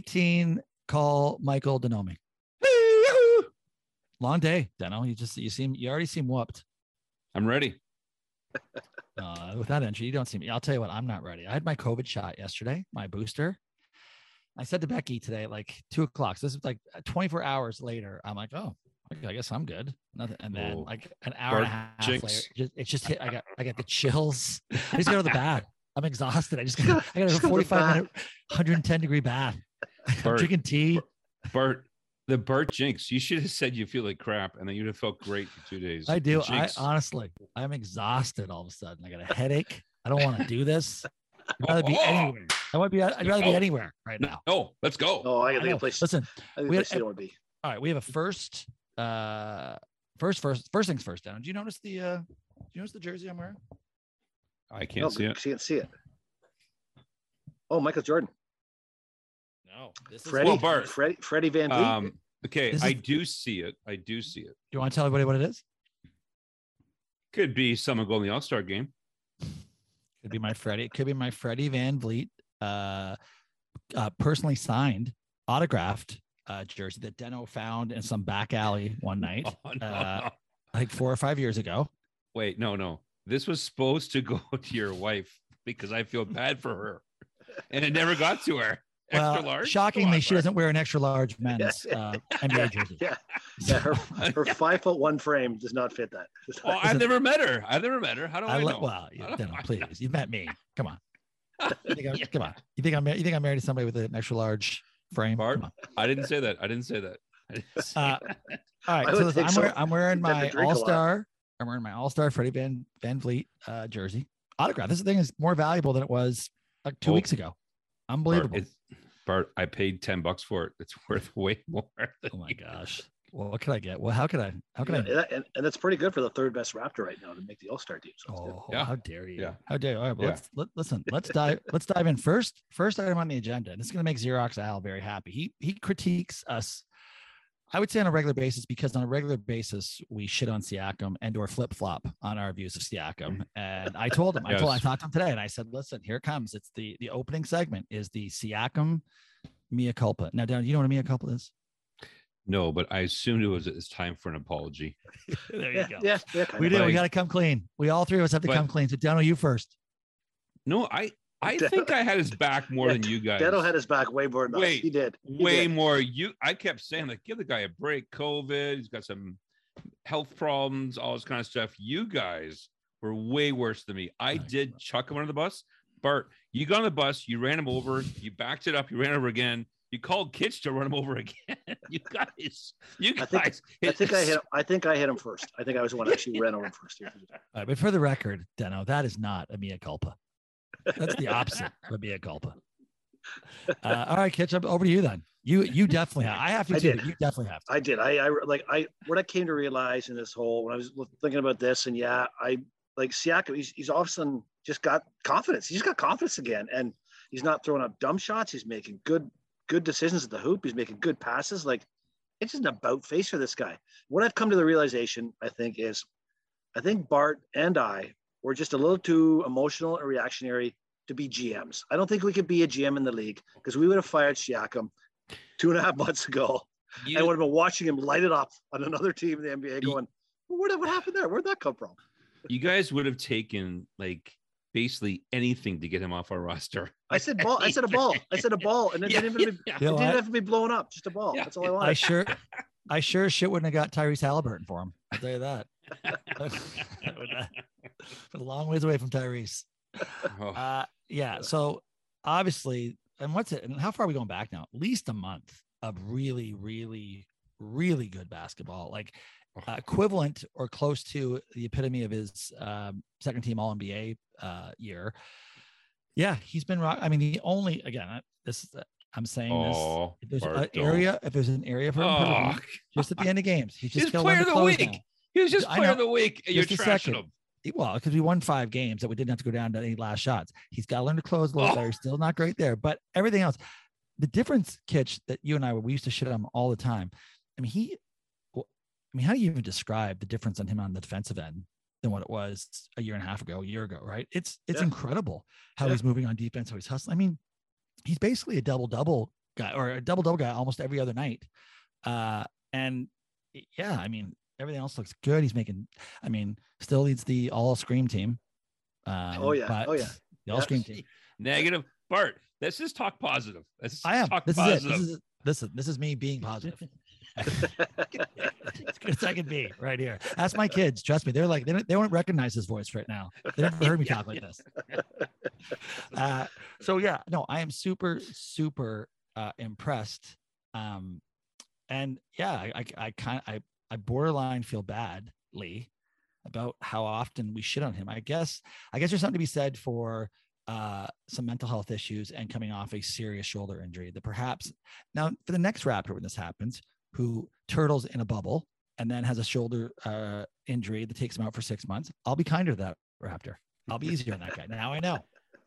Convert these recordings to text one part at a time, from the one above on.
Piano. 18, call Michael Denomi. Long day, Deno. You just you seem you already seem whooped. I'm ready. Uh, with that energy, you don't seem. Me. I'll tell you what, I'm not ready. I had my COVID shot yesterday, my booster. I said to Becky today, like two o'clock. So this is like 24 hours later. I'm like, oh, I guess I'm good. Nothing. And then like an hour and a half jinx. later, just, it's just hit. I got I got the chills. I just got out of the bath. I'm exhausted. I just got I got a out of 45 minute, 110 degree bath. I'm drinking tea. Bart, the Bart Jinx. You should have said you feel like crap, and then you'd have felt great for two days. I do. I honestly, I'm exhausted all of a sudden. I got a headache. I don't want to do this. I'd rather be anywhere. I want to be. I'd rather be anywhere right now. No, let's go. Oh, I got think know. a place. Listen, I we a had- place don't want to be. all right. We have a first. Uh, first, first, first things first. Down. Do you notice the? uh Do you notice the jersey I'm wearing? I can't No, see it. You can't see it. Oh, Michael Jordan. No. This Freddie. Well, Bart. Freddie. Freddie VanVleet. Um, okay, This I is- do see it. I do see it. Do you want to tell everybody what it is? Could be someone going to the All Star game. Could be my Freddie. It could be my Freddie VanVleet, uh, uh, personally signed, autographed uh, jersey that Deno found in some back alley one night, Oh, no, Uh, no. like four or five years ago. Wait, no, no. This was supposed to go to your wife because I feel bad for her, and it never got to her. Extra Well, large. Shockingly, she doesn't wear an extra large men's uh, NBA jersey. yeah, yeah. Her, her five foot one frame does not fit that. Oh, I've never met her. I've never met her. How do I, I know? let well, you, I don't- Deno, please. You've met me. Come on. You think I'm, Come on. You think I'm you think I'm married to somebody with an extra large frame? Bart? I didn't say that. I didn't say that. Didn't say Uh, that. All right, so listen, I'm, so. wearing, I'm wearing You'd have to my drink a lot. All Star. I'm wearing my All Star Freddie Van VanVleet uh, jersey autograph. This thing is more valuable than it was like two Oh. weeks ago. Bart, Unbelievable. it's, Bart, I paid ten bucks for it. It's worth way more. than oh my gosh. Well, what can I get? Well, how can I? How can Yeah, I? and, that- and, and that's pretty good for the third best Raptor right now to make the All Star team. So. Oh, Yeah. how dare you? Yeah. How dare you? All right, well, Yeah. let's let, listen. Let's dive. let's dive in first. First item on the agenda. And this is going to make Xerox Al very happy. He he critiques us. I would say on a regular basis because on a regular basis we shit on Siakam and or flip flop on our views of Siakam. Mm-hmm. And I told him, I told, I talked to him today, and I said, listen, here it comes. It's the the opening segment is the Siakam mea culpa. Now, down, you know what a mea culpa is? No, but I assumed it was it's time for an apology. there Yeah, yeah, yeah. We of. do. We got to come clean. We all three of us have to But- come clean. So, Dano, you first. No, I I Deno- think I had his back more Yeah, than you guys. Deno had his back way more than us. He did. He way did. more. You, I kept saying like, give the guy a break. COVID, he's got some health problems, all this kind of stuff. You guys were way worse than me. I Right. did chuck him under the bus. Bart, you got on the bus, you ran him over, you backed it up, you ran over again. You called Kitch to run him over again. you guys, you I guys. think- I think I hit. I think I hit him first. I think I was the one actually ran over him first. All right, but for the record, Deno, that is not a mea culpa. That's the opposite of be a culpa. Uh, all right, Kitch, I'm over to you then. You you definitely have. I have to I too. did. You definitely have to. I did. I, I like I what I came to realize in this whole when I was thinking about this, and yeah, I like Siakam. He's he's all of a sudden just got confidence. He's got confidence again, and he's not throwing up dumb shots. He's making good good decisions at the hoop. He's making good passes. Like it's just an about face for this guy. What I've come to the realization, I think, is I think Bart and I were just a little too emotional and reactionary to be GMs. I don't think we could be a GM in the league because we would have fired Siakam two and a half months ago. You- I would have been watching him light it up on another team in the NBA, going, well, "Where what happened there? Where'd that come from?" you guys would have taken like basically anything to get him off our roster. I said ball. I said a ball. I said a ball, and it Yeah, didn't even be, yeah. You it didn't what? have to be blown up. Just a ball. Yeah. That's all I wanted. I sure, I sure shit wouldn't have got Tyrese Halliburton for him. I'll tell you that. A long ways away from Tyrese. Oh, Uh, yeah. So obviously, and what's it? And how far are we going back now? At least a month of really, really, really good basketball, like uh, equivalent or close to the epitome of his um, second team All NBA uh, year. Yeah, he's been rock. I mean, the only again, I- this is I'm saying oh, this. If there's Bart, an don't. area, if there's an area for Oh, improvement, just at the end of games, he's just He's player of the week. now. he was just I player of the week. You're Just a trashing second. him. Well, because we won five games that we didn't have to go down to any last shots. He's got to learn to close a little Oh. better. Still not great there, but everything else, the difference, Kitch, that you and I were, we used to shit on him all the time. I mean, he, I mean, how do you even describe the difference on him on the defensive end than what it was a year and a half ago, a year ago, right? It's it's Yeah. incredible how Yeah. he's moving on defense, how he's hustling. I mean, he's basically a double double guy or a double double guy almost every other night. Uh, and yeah, I mean, everything else looks good. He's making, I mean, still leads the all scream team. Um, oh yeah, oh yeah, the all yes. scream team. Negative, Bart. This is talk positive. This is I am. Talk this positive. is it. This is this is this is me being positive. as good as I can be right here. Ask my kids. Trust me, they're like they don't, they won't recognize his voice right now. They never heard me talk like this. Uh, so yeah, no, I am super super uh, impressed. Um, and yeah, I I, I kind I I borderline feel badly about how often we shit on him. I guess I guess there's something to be said for uh, some mental health issues and coming off a serious shoulder injury that perhaps now for the next Raptor when this happens, who turtles in a bubble and then has a shoulder uh, injury that takes him out for six months, I'll be kinder to that Raptor. I'll be easier on that guy. Now I know.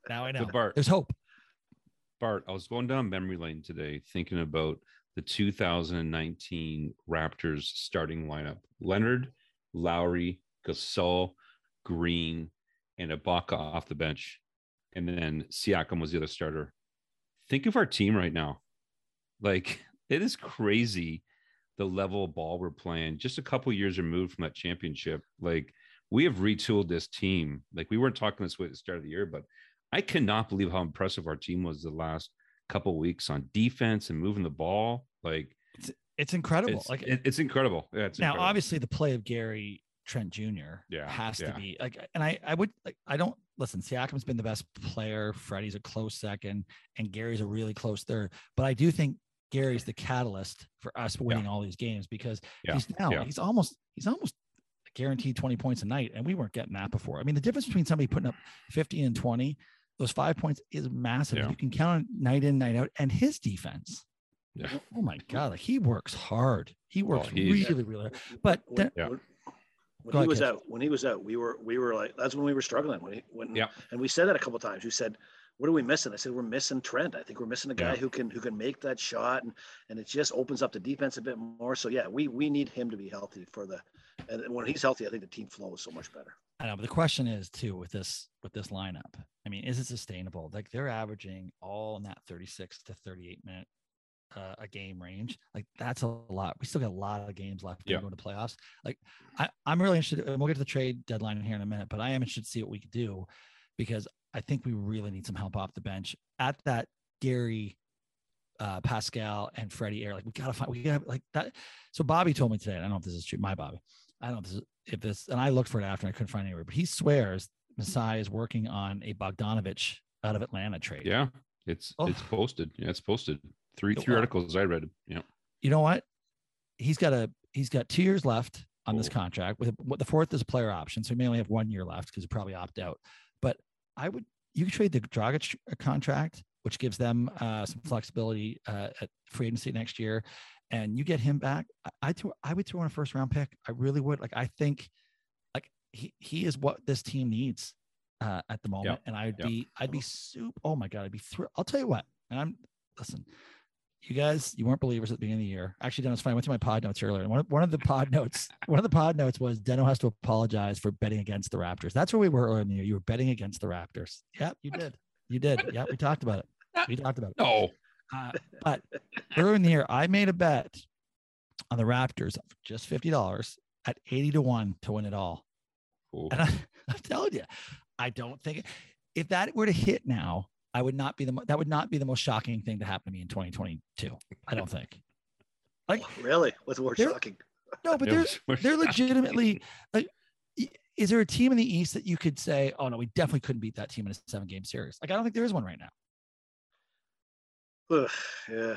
Now I know. Bart, There's hope. Bart, I was going down memory lane today thinking about the 2019 Raptors starting lineup. Leonard, Lowry, Gasol, Green, and Ibaka off the bench and then Siakam was the other starter. Think of our team right now. Like it is crazy the level of ball we're playing. Just a couple years removed from that championship. Like we have retooled this team. Like we weren't talking this way at the start of the year, but I cannot believe how impressive our team was the last couple weeks on defense and moving the ball. Like it's, it's incredible. It's, like it, it's incredible. Yeah, it's now incredible. obviously the play of Gary Trent Jr. Yeah, has yeah. to be like, and I I would like I don't listen. Siakam's been the best player. Freddie's a close second, and Gary's a really close third. But I do think Gary's the catalyst for us winning yeah. all these games because yeah. he's now he's almost he's almost guaranteed 20 points a night, and we weren't getting that before. I mean, the difference between somebody putting up 50 and 20, those five points is massive. You can count on night in, night out, and his defense. Yeah. Oh my God! Like he works hard. He oh, works Oh, really, really hard. But then, Yeah. When, when he ahead, was Kitch. out, when he was out, we were we were like that's when we were struggling. When he, when Yeah. and we said that a couple times. We said, "What are we missing?" I said, "We're missing Trent. I think we're missing a guy Yeah. who can who can make that shot, and and it just opens up the defense a bit more. So yeah, we we need him to be healthy for the, and when he's healthy, I think the team flow is so much better. I know, but the question is too with this with this lineup. I mean, is it sustainable? Like they're averaging all in that 36 to 38 minute uh, a game range. Like that's a lot. We still got a lot of games left Yeah. to go to playoffs. Like I, I'm really interested, and we'll get to the trade deadline here in a minute, but I am interested to see what we could do because I think we really need some help off the bench at that Gary, uh, Pascal, and Freddie air. Like we gotta find, we gotta like that. So Bobby told me today. I don't know if this is true. My Bobby. I don't know if this, if this, and I looked for it after and I couldn't find anywhere, but he swears Masai is working on a Bogdanovich out of Atlanta trade. Yeah, it's Oh. it's posted. Yeah, it's posted. Three three articles I read. Yeah. you know what? He's got a he's got two years left on this Oh. contract. With what the fourth is a player option, so he may only have one year left because he probably opt out. But I would you could trade the Dragic contract, which gives them uh, some flexibility uh, at free agency next year, and you get him back. I I, I would throw in a first round pick. I really would. Like I think, like he he is what this team needs uh, at the moment, and I'd yeah. be I'd be super. Oh my god, I'd be thrilled. I'll tell you what, and I'm listen you guys, you weren't believers at the beginning of the year. Actually, Dennis, funny. I went to my pod notes earlier, and one of, one of the pod notes, one of the pod notes was Deno has to apologize for betting against the Raptors. That's where we were earlier in the year. You were betting against the Raptors. Yep, you did. You did. Yeah, we talked about it. We talked about it. No. Uh, but earlier in the year, I made a bet on the Raptors of just fifty dollars at eighty to one to win it all. Oh, And I, I'm telling you, I don't think if that were to hit now, I would not be the that would not be the most shocking thing to happen to me in 2022. I don't think. Like Really, what's more There- shocking? no, but it they're they're legitimately like. Is there a team in the East that you could say, "Oh no, we definitely couldn't beat that team in a seven-game series"? Like I don't think there is one right now. Ugh, yeah,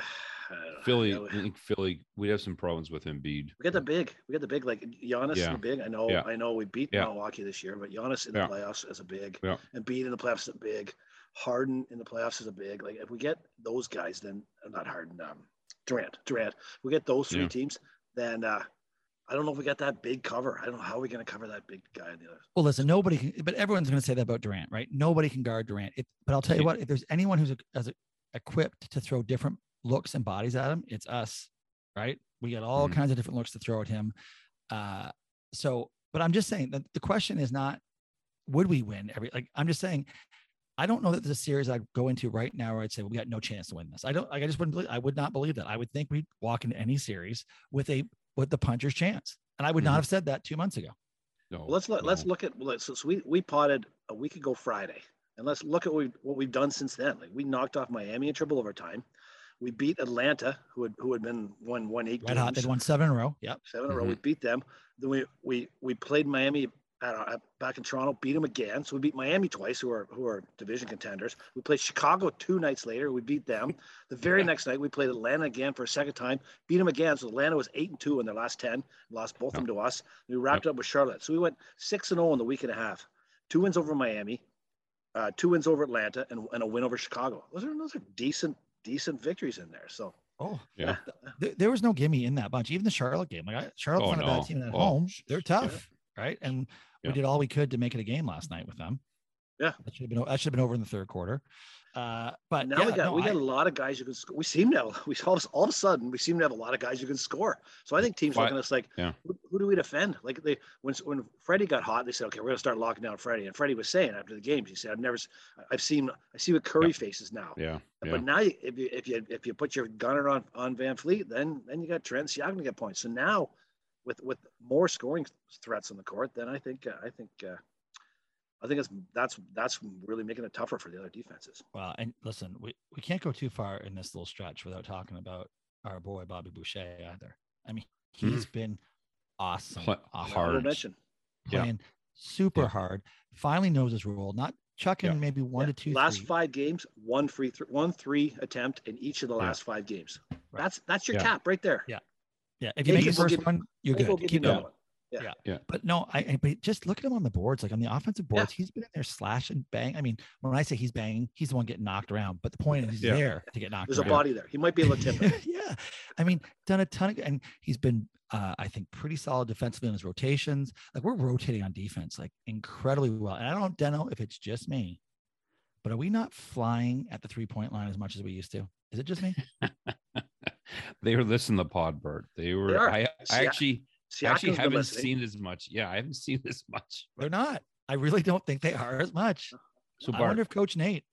I don't know. Philly. I we, think Philly. We have some problems with Embiid. we got the big, we got the big, like Giannis Yeah. the big. I know, Yeah. I know, we beat Yeah. Milwaukee this year, but Giannis in Yeah. the playoffs as a big, Yeah. and beat in the playoffs as a big. Harden in the playoffs is a big. Like if we get those guys, then uh, not Harden, um, Durant, Durant. We get those three Yeah. teams, then uh, I don't know if we got that big cover. I don't know how we're going to cover that big guy in the other. Well, listen, nobody can, but everyone's going to say that about Durant, right? Nobody can guard Durant. If, but I'll tell you what, if there's anyone who's as equipped to throw different looks and bodies at him, it's us, right? We got all Mhm. kinds of different looks to throw at him. Uh, so, but I'm just saying that the question is not would we win every like I'm just saying I don't know that there's a series I'd go into right now where I'd say well, we got no chance to win this. I don't. Like, I just wouldn't. Believe, I would not believe that. I would think we'd walk into any series with a with the puncher's chance, and I would not Mhm. have said that two months ago. No, Well, let's let, let's look at let's so we we potted a week ago Friday, and let's look at what we what we've done since then. Like we knocked off Miami in triple overtime. We beat Atlanta, who had who had been won one eight. Red hot. They'd won seven in a row. Yep. seven in a row. Mm-hmm. We beat them. Then we we we played Miami at, our- back in Toronto, beat them again. So we beat Miami twice, who are who are division contenders. We played Chicago two nights later. We beat them. The very next night, we played Atlanta again for a second time, beat them again. So Atlanta was eight and two in their last ten, lost both of them to us. We wrapped up with Charlotte. So we went six and zero in the week and a half. Two wins over Miami, uh, two wins over Atlanta, and, and a win over Chicago. Those are those are decent decent victories in there. So Oh, Yeah. There, there was no gimme in that bunch. Even the Charlotte game, like I, Charlotte's Oh, not a bad team at Oh, home. They're sh- tough, right? And Yeah. we did all we could to make it a game last night with them. Yeah. that should have been that should have been over in the third quarter. Uh, but now yeah, we got no, we got I- a lot of guys who can score. We seem to have, we all of, all of a sudden we seem to have a lot of guys who can score. So I think teams Fi- looking at us like, yeah. who, who do we defend? Like they when when Freddie got hot, they said, okay, we're gonna start locking down Freddie. And Freddie was saying after the games, he said, I've never, s- I've seen, I see what Curry faces now. Yeah, yeah. But now, if you if you if you put your gunner on on VanVleet, then then you got Trent Siakam to get points. So now, with with more scoring threats on the court, then I think uh, I think uh, I think it's that's that's really making it tougher for the other defenses. well, and listen, we, we can't go too far in this little stretch without talking about our boy Bobby Boucher either. I mean, Mhm. he's been awesome, Pla- hard. Honorable mention. Yeah. playing super Yeah. hard. Finally knows his role, not chucking Yeah. maybe one Yeah, to two. last three. five games, one free th- one three attempt in each of the Yeah. last five games. Right. That's that's your Yeah. cap right there. Yeah. Yeah, if you Maybe make the first give- one, you're good. give Keep you going. yeah. one. But no, I, I but just look at him on the boards, like on the offensive Yeah. boards, he's been in there slash and bang. I mean, when I say he's banging, he's the one getting knocked around. But the point is, he's Yeah. there to get knocked There's a body there. He might be able to tip yeah, I mean, done a ton of, and he's been, uh, I think, pretty solid defensively in his rotations. Like we're rotating on defense like incredibly well. And I don't, know if it's just me, but are we not flying at the three point line as much as we used to? Is it just me? they were listening to the pod, Bert. They were. are. I, I Sia- actually, I actually haven't listening. seen as much. Yeah, I haven't seen as much. They're not. I really don't think they are as much. So I Bart, wonder if Coach Nate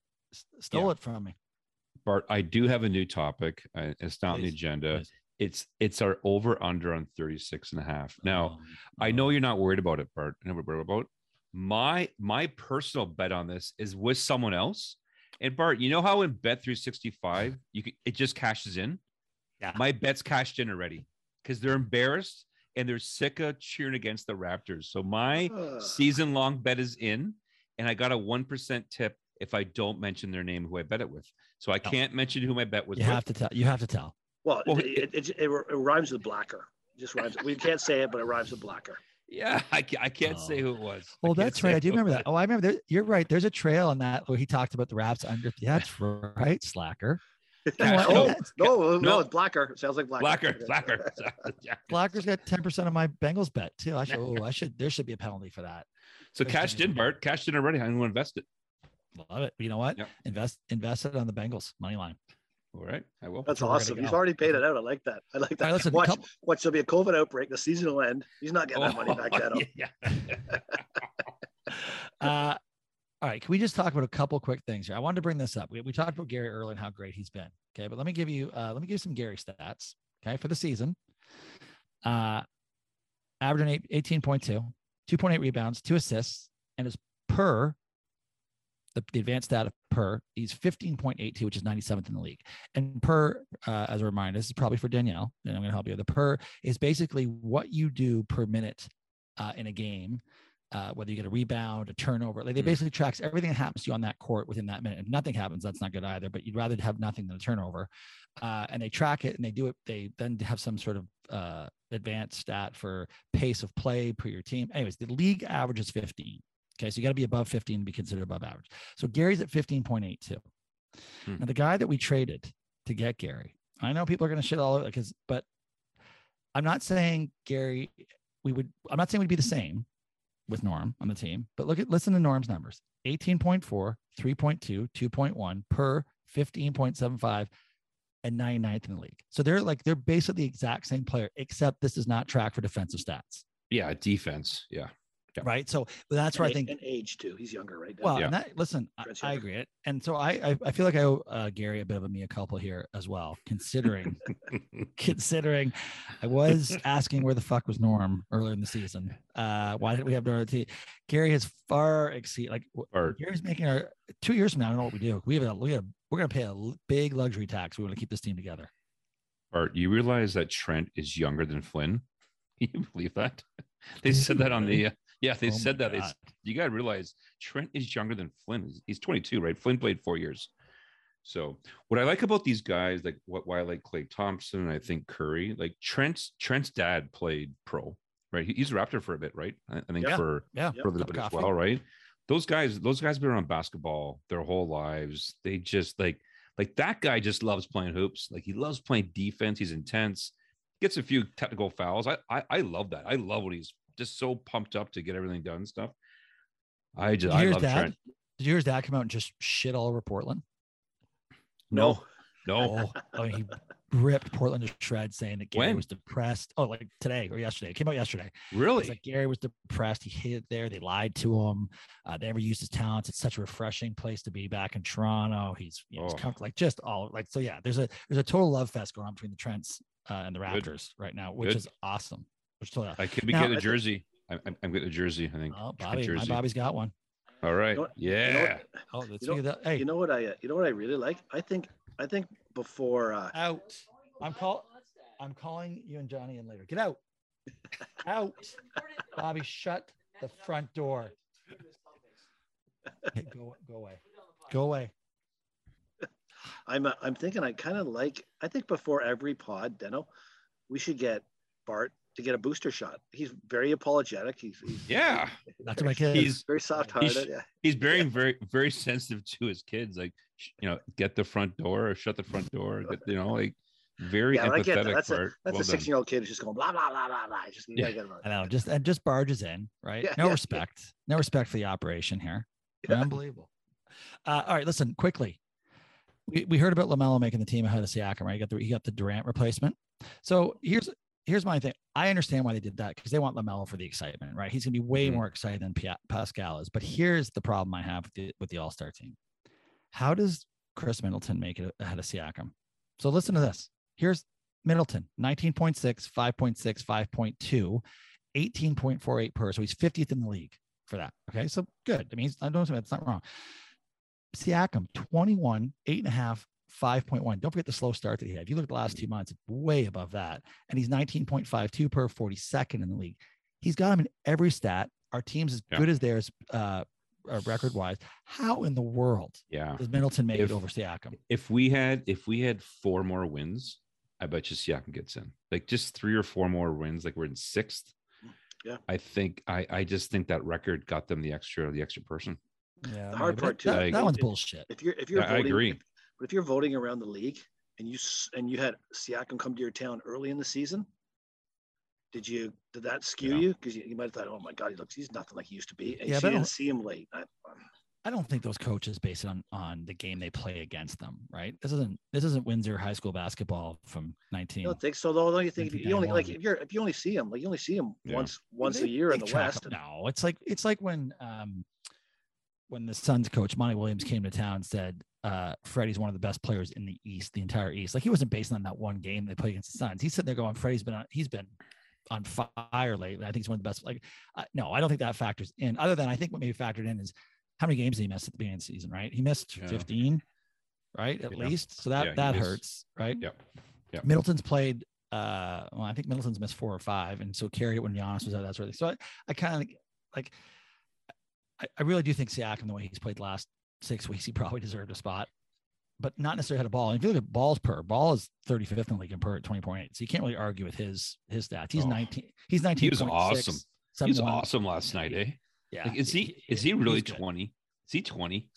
stole Yeah. it from me. Bart, I do have a new topic. Uh, it's not on the agenda. please. It's it's our over under on 36 and a half. Now, Um, I know you're not worried about it, Bart. I know worried about. My my personal bet on this is with someone else. And Bart, you know how in Bet 365 you can, it just cashes in. Yeah. My bet's cashed in already because they're embarrassed and they're sick of cheering against the Raptors. So my Ugh. season long bet is in, and I got a one percent tip if I don't mention their name who I bet it with. So I No. can't mention who my bet was you with. have to tell. You have to tell. Well, Well, it, it, it, it, it rhymes with blacker. It just rhymes. We can't say it, but it rhymes with blacker. Yeah, I, I can't say Oh. who it was. I Well, can't that's right. I do remember that. Oh, I remember. There, you're right. There's a trail on that where he talked about the Raps under. Yeah, that's right, slacker. Cash- Oh, no, no, no, no, no. it's blacker. Sounds like blacker. Blacker, blacker. yeah. Slacker's got 10% of my Bengals bet too. I should. Oh, I should. There should be a penalty for that. So There's cashed in, Bart. Cashed in already. I'm going to invest it. Love it. You know what? Yep. Invest invest it on the Bengals money line. All right, I will. That's where we're awesome. He's go. already paid it out. I like that. I like that. All right, listen, watch, couple- watch. There'll be a COVID outbreak. The season will end. He's not getting that money back Oh, then. yeah. Uh, all right. Can we just talk about a couple quick things here? I wanted to bring this up. We, we talked about Gary earlier and how great he's been. Okay, but let me give you uh, let me give you some Gary stats. Okay, for the season, uh, averaging eight, 18.2, 2.8 rebounds, two assists, and his per the, the advanced stat of per he's 15.82, which is 97th in the league. And per, uh, as a reminder, this is probably for Danielle, and I'm going to help you. The per is basically what you do per minute uh, in a game uh, whether you get a rebound, a turnover. Like they Mm. basically tracks everything that happens to you on that court within that minute. If nothing happens, that's not good either. But you'd rather have nothing than a turnover. Uh, and they track it and they do it. They then have some sort of uh, advanced stat for pace of play per your team. Anyways, the league average is 15. Okay, so you got to be above 15 to be considered above average. So Gary's at 15.82. Hmm. Now the guy that we traded to get Gary, I know people are going to shit all over because, but I'm not saying Gary. We would. I'm not saying we'd be the same with Norm on the team, but look at listen to Norm's numbers: 18.4, 3.2, 2.1 per 15.75, and 99th in the league. So they're like they're basically the exact same player, except this is not track for defensive stats. yeah, defense. Yeah. Yeah. right? So that's where I And a- think and age too. He's younger, right? Now. Well, Yeah. and that listen, I, I agree. And so I, I I feel like I owe uh, Gary a bit of a mea culpa here as well, considering considering I was asking where the fuck was Norm earlier in the season. Uh, why didn't we have Norm on the team? Gary has far exceed like w- Or Gary's making our two years from now. I don't know what we do. We have a we have we're gonna pay a big luxury tax. We want to keep this team together. Art, you realize that Trent is younger than Flynn? Can you believe that? They said that on the uh, yeah, they Oh said that. They, God. s- you got to realize Trent is younger than Flynn. He's, he's 22, right? Flynn played four years. So what I like about these guys, like what why I like Klay Thompson and I think Curry, like Trent's Trent's dad played pro, right? He's a Raptor for a bit, right? I, I think Yeah. for Yeah, for a little bit as well, right? Those guys, those guys have been around basketball their whole lives. They just like like that guy just loves playing hoops. Like he loves playing defense. He's intense. Gets a few technical fouls. I I, I love that. I love when he's just so pumped up to get everything done and stuff. I just Did I love dad? Trent. Did you hear his dad come out and just shit all over Portland? No, no. Oh, I mean, he ripped Portland to shreds, saying that Gary When? was depressed. Oh, like today or yesterday. It came out yesterday. It's Really? like Gary was depressed. He hated it there. They lied to him. Uh, they never used his talents. It's such a refreshing place to be back in Toronto. He's, you know, he's Oh. comfortable, like just all like so. Yeah, there's a there's a total love fest going on between the Trents uh, and the Good. Raptors right now, which Good. is awesome. Which totally. I could be Now- getting I a think- jersey. I'm, I'm, I'm getting a jersey. I think. Oh, Bobby, my Bobby's got one. All right. You know what- you know yeah. what- Oh, let's You know- that. Hey, You know what I uh, you know what I really like? I think I think before uh out. I'm call. I'm calling you and Johnny in later. Get out. out. Bobby, shut the front door. Hey, go go away. Go away. I'm uh, I'm thinking I kind of like I think before every pod, Deno, we should get Bart to get a booster shot. He's very apologetic. He's, he's Yeah. Not to my kids. He's very soft hearted. He's- Yeah. he's very very very sensitive to his kids like you know get the front door or shut the front door get, you know like very Yeah, I get that. empathetic That's a that's Well a done. 16 year old kid who's just going blah blah blah blah blah. Just you Yeah. get him. I know, just and just barges in, right? Yeah, no yeah, yeah. respect, no respect for the operation here. Yeah. Unbelievable. Uh, all right, listen quickly. We, we heard about LaMelo making the team ahead of Siakam, right? He got the he got the Durant replacement. So here's here's my thing. I understand why they did that because they want LaMelo for the excitement, right? He's gonna be way Mhm. more excited than Pia- Pascal is. But here's the problem I have with the, with the All Star team. How does Khris Middleton make it ahead of Siakam? So listen to this. Here's Middleton, 19.6, 5.6, 5.2, 18.48 per. So he's 50th in the league for that. Okay. So good. I mean, I don't know that's not wrong. Siakam, 21, 8.5, 5.1. Don't forget the slow start that he had. If you look at the last two months, way above that. And he's 19.52 per, 42nd in the league. He's got him in every stat. Our team's as Yeah. good as theirs, uh, uh, record wise. How in the world yeah does Middleton make If- it over Siakam? if we had if we had four more wins i bet you Siakam gets in like just three or four more wins like we're in sixth Yeah. i think i i just think that record got them the extra the extra person Yeah, The hard part, That- too, That, like- that one's bullshit. If you're if you're Yeah, I voting, agree. if- but if you're voting around the league and you and you had Siakam come to your town early in the season, did you did that skew Yeah. you? Because you, you might have thought, oh my god, he looks he's nothing like he used to be. And Yeah, you but I didn't don't- see him late. I, I don't think those coaches base it on on the game they play against them, right? This isn't this isn't Windsor High School basketball from nineteen. I 19. don't think so though. Don't you think if you only like if you're if you only see him like you only see him Yeah. once once They- a year in the West. them. No, it's like it's like when um when the Suns coach Monty Williams came to town and said uh Freddie's one of the best players in the East, the entire East. Like he wasn't based on that one game they played against the Suns. He's sitting there going, Freddie's been on he's been on fire lately. I think he's one of the best. Like, uh, no, I don't think that factors in. Other than I think what maybe factored in is how many games did he missed at the beginning of the season, right? He missed Yeah. 15, right? At Yeah. least. So that Yeah, that missed- hurts, right? Yep. Yep. Middleton's played uh well, I think Middleton's missed four or five, and so carried it when Giannis was out, that sort of thing. So I, I kind of like I, I really do think Siakam, the way he's played last six weeks, he probably deserved a spot, but not necessarily had a ball. And if you look at balls per, ball is 35th in the league in per at 20.8. So you can't really argue with his his stats. He's Oh. 19, he's 19. He was awesome. He was 71. awesome last night, eh? Yeah. Like, is he is he really 20? Is he 20?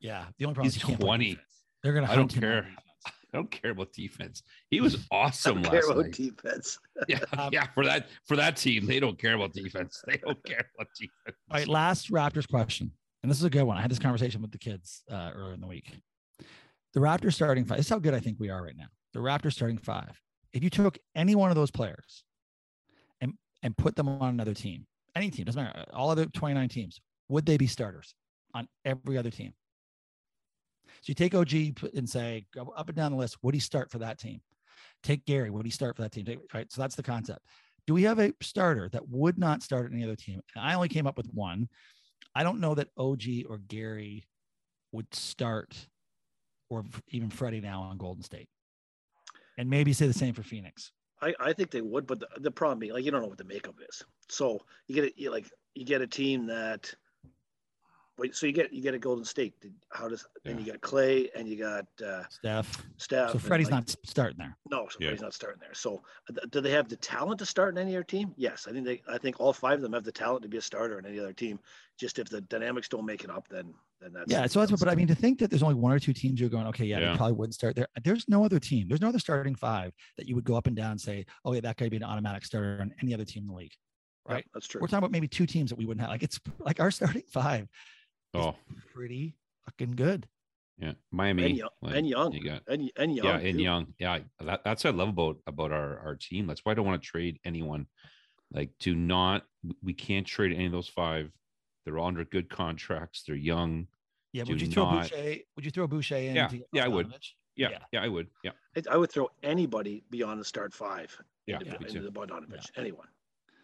Yeah. The only problem He's is he 20. They're gonna I don't hunt him on care. I don't care about defense. He was I awesome don't care last about night. defense. Yeah, Um, yeah. For that for that team, they don't care about defense. They don't care about defense. All right, last Raptors question, and this is a good one. I had this conversation with the kids uh, earlier in the week. The Raptors starting five. This is how good I think we are right now. The Raptors starting five. If you took any one of those players and and put them on another team, any team doesn't matter. All other 29 teams would they be starters on every other team? So you take OG and say go up and down the list. Would he start for that team? Take Gary. Would he start for that team? Take, right. So that's the concept. Do we have a starter that would not start at any other team? And I only came up with one. I don't know that OG or Gary would start, or even Freddie now on Golden State, and maybe say the same for Phoenix. I, I think they would, but the, the problem being like you don't know what the makeup is. So you get it like you get a team that wait, so you get you get a Golden State. How does yeah. and you got Klay and you got uh Steph. Steph. So Freddie's like, not starting there. No, so yeah. Freddie's not starting there. So uh, do they have the talent to start in any other team? Yes. I think they I think all five of them have the talent to be a starter in any other team. Just if the dynamics don't make it up, then then that's yeah. So that's what, but I mean to think that there's only one or two teams you're going, okay, yeah, yeah. they probably wouldn't start there. There's no other team. There's no other starting five that you would go up and down and say, oh yeah, that guy be an automatic starter on any other team in the league. Right. Yeah, that's true. We're talking about maybe two teams that we wouldn't have. Like it's like our starting five Oh, pretty fucking good. Yeah, Miami and young, like, and young, you got, and, and young, yeah, and too. young. Yeah, that, that's what I love about about our our team. That's why I don't want to trade anyone. Like, do not. We can't trade any of those five. They're all under good contracts. They're young. Yeah, would you throw not, Boucher? Would you throw Boucher in? Yeah, yeah, I would. Yeah, yeah, yeah, I would. Yeah, I would throw anybody beyond the start five. Yeah, into, yeah, into the Bogdanovich. Yeah. Anyone.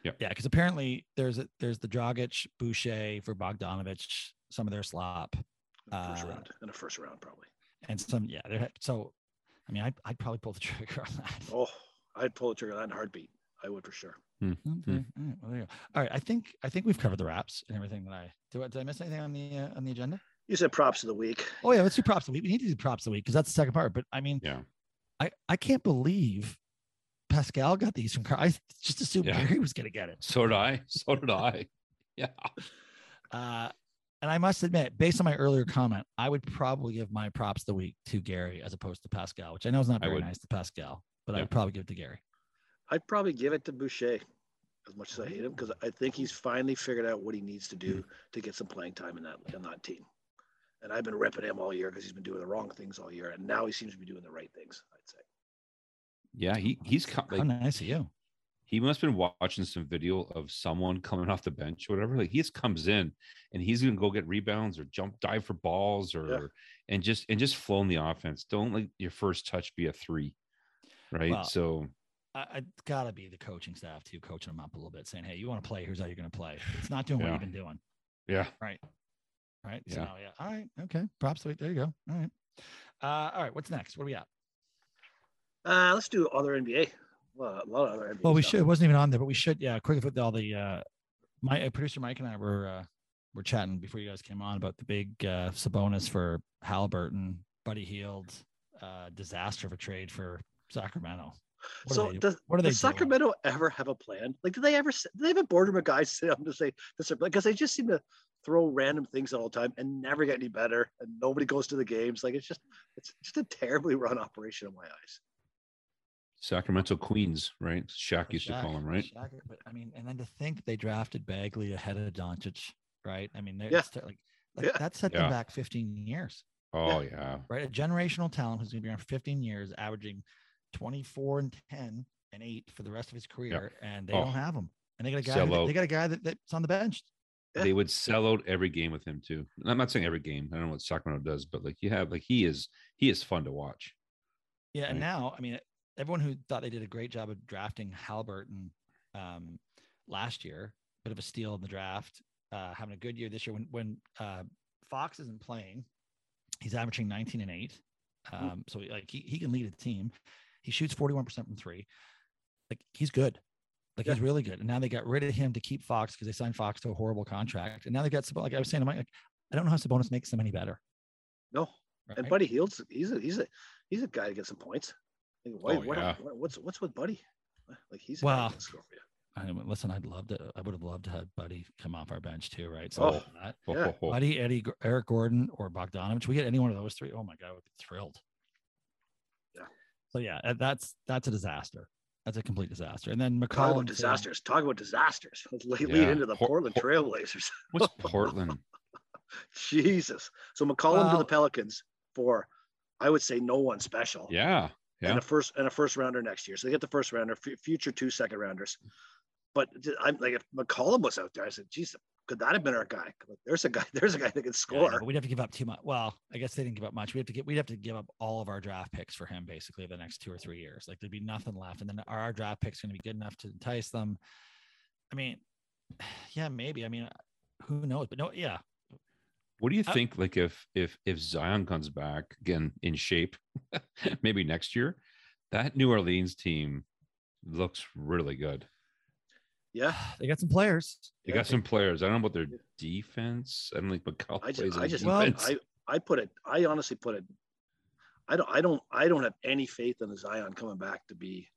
Yeah, yeah, because apparently there's a, there's the Dragic, Boucher for Bogdanovich, some of their slop. First uh, round in a first round, probably. And some, yeah. So, I mean, I'd, I'd probably pull the trigger on that. Oh, I'd pull the trigger on that in heartbeat. I would for sure. Mm-hmm. Okay. All right. Well, there you go. All right. I think I think we've covered the wraps and everything that I did. I, did I miss anything on the uh, on the agenda? You said props of the week. Oh yeah, let's do props of the week. We need to do props of the week because that's the second part. But I mean, yeah, I I can't believe Pascal got these from. I just assumed yeah. Gary was going to get it. So did I. So did I. Yeah. Uh, and I must admit, based on my earlier comment, I would probably give my props the week to Gary as opposed to Pascal, which I know is not very nice to Pascal, but yeah. I would probably give it to Gary. I'd probably give it to Boucher as much as I hate him because I think he's finally figured out what he needs to do mm-hmm. to get some playing time in that in that team. And I've been ripping him all year because he's been doing the wrong things all year, and now he seems to be doing the right things. I'd say. Yeah, he he's like, how nice of you he must have been watching some video of someone coming off the bench or whatever. Like he just comes in and he's gonna go get rebounds or jump dive for balls or yeah. and just and just flow in the offense. Don't let your first touch be a three. Right. Well, so I, I, gotta be the coaching staff too, coaching them up a little bit, saying, Hey, you want to play, here's how you're gonna play. It's not doing yeah. what you've been doing. Yeah. Right. Right. Yeah. So yeah. All right. Okay. Props. Wait. There you go. All right. Uh, all right. What's next? What do we got? Uh, let's do other NBA lot, a lot of other NBA well, we stuff. should. It wasn't even on there, but we should. Yeah, quick with all the. Uh, my uh, producer Mike and I were uh, were chatting before you guys came on about the big uh, Sabonis for Halliburton, Buddy Hield, uh, disaster of a trade for Sacramento. What so they, does, what do they does Sacramento ever have a plan? Like, do they ever? Do they have a boardroom of guys sit down to say this? Because they just seem to throw random things all the time and never get any better, and nobody goes to the games. Like, it's just it's just a terribly run operation in my eyes. Sacramento Queens, right? Shaq used Shaq, to call him, right? Shaq, but I mean, and then to think they drafted Bagley ahead of Doncic, right? I mean, they're yeah. like, like yeah. that set them back 15 years. Oh yeah. yeah. Right. A generational talent who's going to be around for 15 years, averaging 24 and 10 and eight for the rest of his career, and they oh. don't have him. And they got a guy. That, they got a guy that, that's on the bench. They would sell out every game with him too. I'm not saying every game. I don't know what Sacramento does, but like you have like he is he is fun to watch. Yeah, right? and now I mean everyone who thought they did a great job of drafting Halliburton um, last year, bit of a steal in the draft, uh, having a good year this year. When when uh, Fox isn't playing, he's averaging 19 and eight. Hmm. Um, so like he, he can lead a team. He shoots 41% from three. Like he's good. Like yeah. he's really good. And now they got rid of him to keep Fox because they signed Fox to a horrible contract. And now they got like I was saying to Mike, like, I don't know how Sabonis makes them any better. No. Right? And Buddy Hield's he's a he's a he's a guy to get some points. Like, why, oh, yeah. what, what's what's with Buddy? Like he's well. I mean, listen, I'd love to. I would have loved to have Buddy come off our bench too, right? So oh, that, yeah. Buddy, Eddie, Eric Gordon, or Bogdanovich. We get any one of those three. Oh my god, I would be thrilled. Yeah. So yeah, that's that's a disaster. That's a complete disaster. And then McCollum. Talk about disasters. Talk about disasters. Let's lead yeah. into the Portland Trailblazers. What's Portland? Jesus. So McCollum well, to the Pelicans for, I would say, no one special. Yeah yeah. and a first and a first rounder next year. So they get the first rounder, f- future two second rounders. but I'm like if McCollum was out there, I said, geez, could that have been our guy? Like, there's a guy, there's a guy that can Yeah, score. but we'd have to give up too much. Well, I guess they didn't give up much. We have to get we'd have to give up all of our draft picks for him basically the next two or three years. Like there'd be nothing left. And then are our draft picks going to be good enough to entice them? I mean, yeah, maybe. I mean, who knows? But no, yeah. What do you I- think? Like if if if Zion comes back again in shape, maybe next year, that New Orleans team looks really good. Yeah, They got some players. They Yeah, got some players. I don't know about their defense. I don't think McCall I just, on I just, Well- I, I put it. I honestly put it. I don't, I don't, I don't have any faith in the Zion coming back to be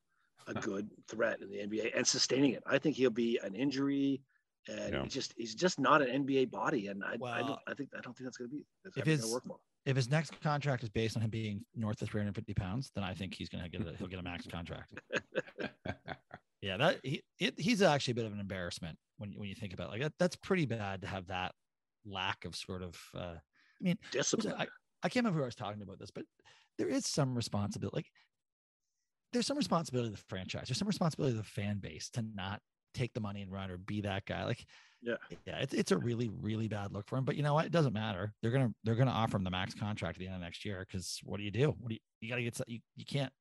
a good threat in the NBA and sustaining it. I think he'll be an injury, and Yeah. he's just, he's just not an NBA body, and I, I don't, I think, I don't think that's going to be. That's if his- gonna work well. If his next contract is based on him being north of 350 pounds, then I think he's gonna get a he'll get a max contract. Yeah, that he it, he's actually a bit of an embarrassment when when you think about it. like that. That's pretty bad to have that lack of sort of. Uh, I mean, Discipline. I, I can't remember who I was talking about this, but there is some responsibility. Like, there's some responsibility of the franchise. There's some responsibility of the fan base to not take the money and run or be that guy. Like, Yeah. yeah, it's it's a really really bad look for him. But you know what? It doesn't matter. They're gonna they're gonna offer him the max contract at the end of next year because what do you do? What do you you gotta get you you can't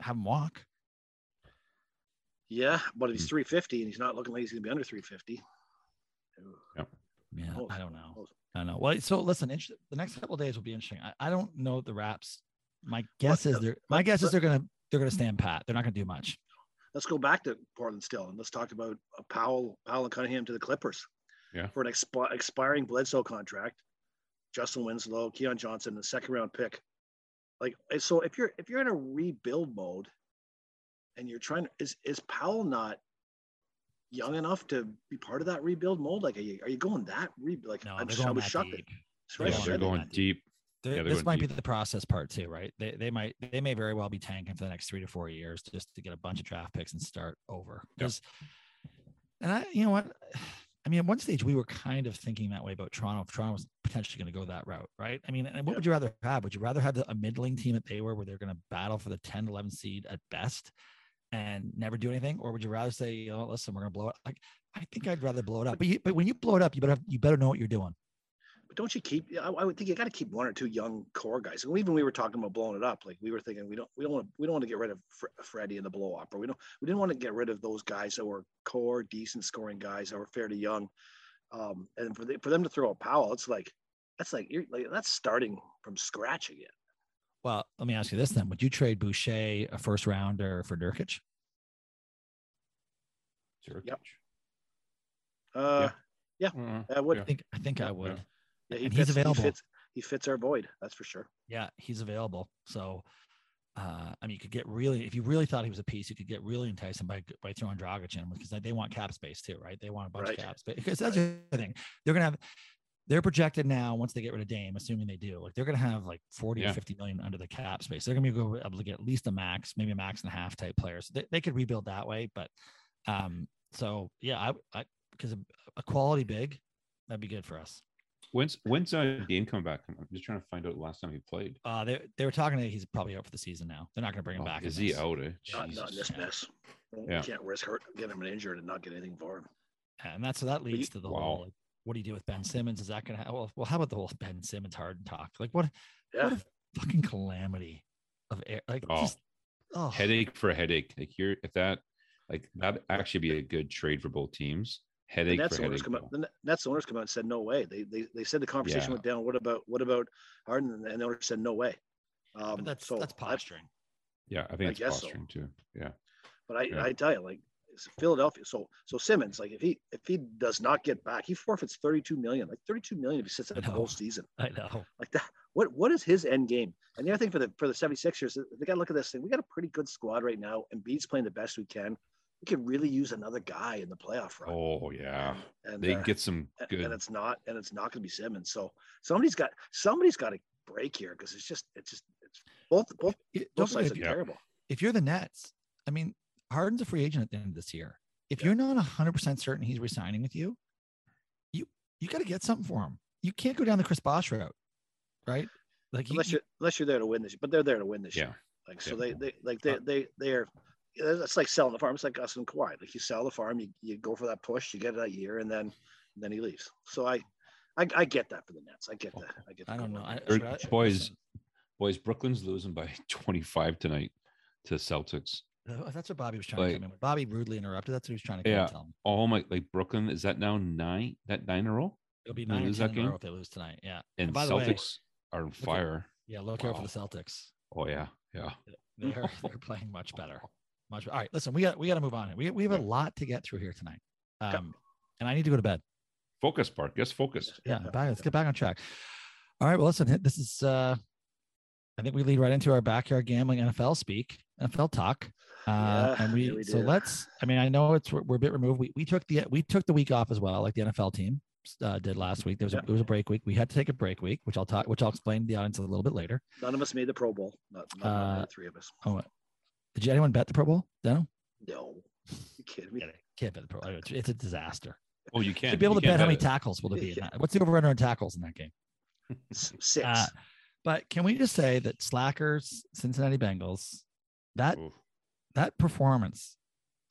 have him walk. yeah, but if Hmm. he's 350 and he's not looking like he's going to be under 350. ooh, Yeah, knows? I don't know. knows? I don't know. Well, so listen, int- the next couple of days will be interesting. I, I don't know the Raps. My guess is uh, they're my guess is they're gonna they're gonna stand pat. They're not gonna do much. Let's go back to Portland still, and let's talk about uh, Powell, Powell and Cunningham to the Clippers. Yeah. For an expi- expiring Bledsoe contract, Justise Winslow, Keon Johnson, the second round pick. Like, so if you're if you're in a rebuild mode, and you're trying to is is Powell not young enough to be part of that rebuild mode? Like, are you are you going that re like? No, I'm, they're I going was shocked. deep. That's They're yeah, they're going deep. Deep. Yeah, this might be the process part too, right? They they might they may very well be tanking for the next three to four years just to get a bunch of draft picks and start over. Yep. Because, and I, you know what, I mean, at one stage we were kind of thinking that way about Toronto. If Toronto was potentially going to go that route, right? I mean, and what Yeah. would you rather have? Would you rather have the, a middling team that they were, where they're going to battle for the 10, 11 seed at best, and never do anything, or would you rather say, you know, listen, we're going to blow it? Like, I think I'd rather blow it up. But you, but when you blow it up, you better have, you better know what you're doing. But don't you keep? I, I would think you got to keep one or two young core guys. And even we were talking about blowing it up. Like we were thinking, we don't, we don't want to, we don't want to get rid of Fre- Freddie and the blow up, or we don't, we didn't want to get rid of those guys that were core, decent scoring guys that were fairly young. Um, and for the, for them to throw a Powell, it's like that's like you're like that's starting from scratch again. Well, let me ask you this then: Would you trade Boucher a first rounder for Nurkic? Yep. Uh, Uh, I would. Yeah. I think I think I Yeah, would. Yeah. Yeah, he And he's fits, available. He fits, he fits our void. That's for sure. Yeah, he's available. So, uh, I mean, you could get really if you really thought he was a piece, you could get really enticing by by throwing Dragic in because they want cap space too, right? They want a bunch Right. of cap space because that's the thing. They're gonna have. They're projected now once they get rid of Dame, assuming they do, like they're gonna have like 40 Yeah. or 50 million under the cap space. They're gonna be able to get at least a max, maybe a max and a half type players. They, they could rebuild that way, but um, so yeah, I, I because a, a quality big, that'd be good for us. When's when's uh Dame coming back? I'm just trying to find out the last time he played. Uh, they they were talking that he's probably out for the season now. They're not going to bring him Oh, back. in is he this. out? Eh? Not, not in Jesus. this Yeah. mess. You Yeah. can't risk hurt, getting him injured and not get anything for him. And that's so that leads to the Wow. whole. Like, what do you do with Ben Simmons? Is that going to? Well, well, how about the whole Ben Simmons hard talk? Like what? Yeah. What a fucking calamity of air. Like Oh. just oh Headache for a headache. Like you're if that like that actually be a good trade for both teams. The Headache Nets for owners headache. come out. though. The Nets owners come out and said no way. They they, they said the conversation Yeah. went down. What about what about Harden? And the owner said no way. Um, but that's so that's I- posturing. Yeah, I I think it's guess so. posturing too. Yeah. but I, Yeah. I tell you, like Philadelphia. So so Simmons, like if he if he does not get back, he forfeits 32 million. Like 32 million if he sits out the whole season. I know. Like that. What what is his end game? And the other thing for the for the 76ers, they got to look at this thing. We got a pretty good squad right now, and Bede's playing the best we can. We could really use another guy in the playoff run. Oh yeah. and They uh, get some and- good and it's not and it's not going to be Simmons. So somebody's got somebody's got to break here because it's just it's just it's both both It- both don't sides are Yeah. terrible. if you're the Nets, I mean, Harden's a free agent at the end of this year. If you're not 100 percent certain he's resigning with you, you you got to get something for him. You can't go down the Chris Bosh route, right? Like Unless you- you're unless you're there to win this, but they're there to win this Yeah. year. Like so Yeah. they they like they Uh, they they're it's like selling the farm. It's like us and Kawhi. Like you sell the farm, you, you go for that push, you get it that year, and then and then he leaves. So I, I I get that for the Nets. I get that. I get. I don't know. I, Or- I- boys, boys, Brooklyn's losing by 25 tonight to the Celtics. uh, That's what Bobby was trying to Like- come in with. Bobby rudely interrupted. That's what he was trying to Yeah. tell him. Oh my, like Brooklyn is that now nine? That nine in a row, It'll be They nine or lose 10 that in a row game? if they lose tonight. Yeah. and by the way- Celtics are on at- fire. Yeah. Look out for the Celtics. Oh yeah, yeah. They're they're playing much better. Much. All right. Listen, we got we got to move on. We we have a lot to get through here tonight. Um, and I need to go to bed. Focus, Park. Yes, focus. Yeah. Yeah. Back, let's get back on track. All right. Well, listen. This is. uh I think we lead right into our backyard gambling NFL speak, NFL talk. Uh, Yeah, and we, yeah, we so do. let's. I mean, I know it's we're, we're a bit removed. We we took the we took the week off as well, like the NFL team uh, did last week. There was a, it was a break week. We had to take a break week, which I'll talk, which I'll explain to the audience a little bit later. None of us made the Pro Bowl. Not, not, not Uh, the three of us. Oh, did you anyone bet the Pro Bowl? No, No, you kidding me? can't bet the Pro. Bowl. It's, it's a disaster. Oh, you can. Should be able you to can bet how many it. tackles will there be? In Yeah. that? What's the over under on tackles in that game? Six. Uh, but can we just say that slackers, Cincinnati Bengals, that Oof. that performance?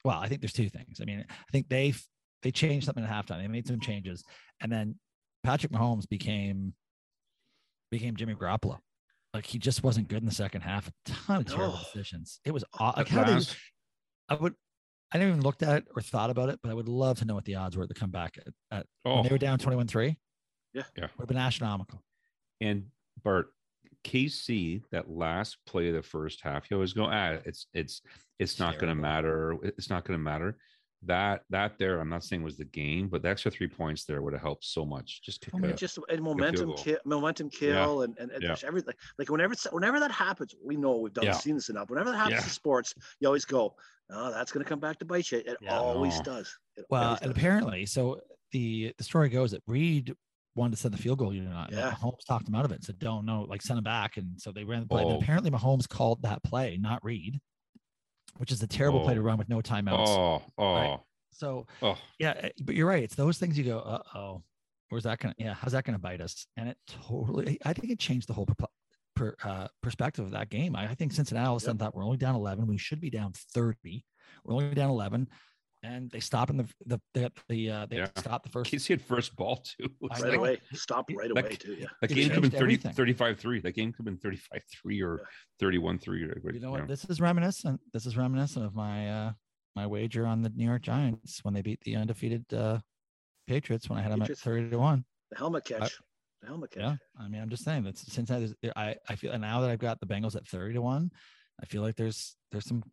Well, I think there's two things. I mean, I think they they changed something at halftime. They made some changes, and then Patrick Mahomes became became Jimmy Garoppolo. Like he just wasn't good in the second half. A ton of terrible No. decisions. It was aw- like how they. I would. I never even looked at it or thought about it, but I would love to know what the odds were to come back at, at oh, when they were down 21 3. Yeah. Yeah. Would have been astronomical. and Bart, KC, that last play of the first half, you always go, ah, it's it's it's not going to matter. It's not going to matter. That that there, I'm not saying was the game, but the extra three points there would have helped so much. Just kick Oh my a- just a momentum goal. kill, momentum kill, and and, and Yeah. everything. Like whenever whenever that happens, we know we've done Yeah. seen this enough. Whenever that happens Yeah. in sports, you always go, "Oh, that's going to come back to bite you." It Yeah. always No. does. It Well, always and apparently, so the the story goes that Reid wanted to send the field goal unit on. Yeah. Yeah. Mahomes talked him out of it. Said, "Don't no, like send him back." And so they ran the play. And Oh. apparently, Mahomes called that play, not Reid, which is a terrible play Oh. to run with no timeouts. oh oh Right. So oh yeah, eh, but you're right. It's those things you go, uh oh, where's that gonna? Yeah, how's that gonna bite us? And it totally. I think it changed the whole per, per, uh, perspective of that game. I, I think Cincinnati all of a sudden thought we're only down 11. We should be down 30. We're only down 11, and they stop in the the the, the uh, they Yeah. stop the first. KC had first ball too. It's right like, away, stop It- right that- away too. Yeah, that game could have been changed 30, everything. 35 3. That game could have been 35 3 or Yeah. 31 3. You know what? This is reminiscent. This is reminiscent of my uh my wager on the New York Giants when they beat the undefeated uh Patriots when I had them at Patriots. 30 to one. the helmet catch, the helmet catch. Yeah, I mean, I'm just saying that since is- I I feel and now that I've got the Bengals at 30 to one, I feel like there's there's some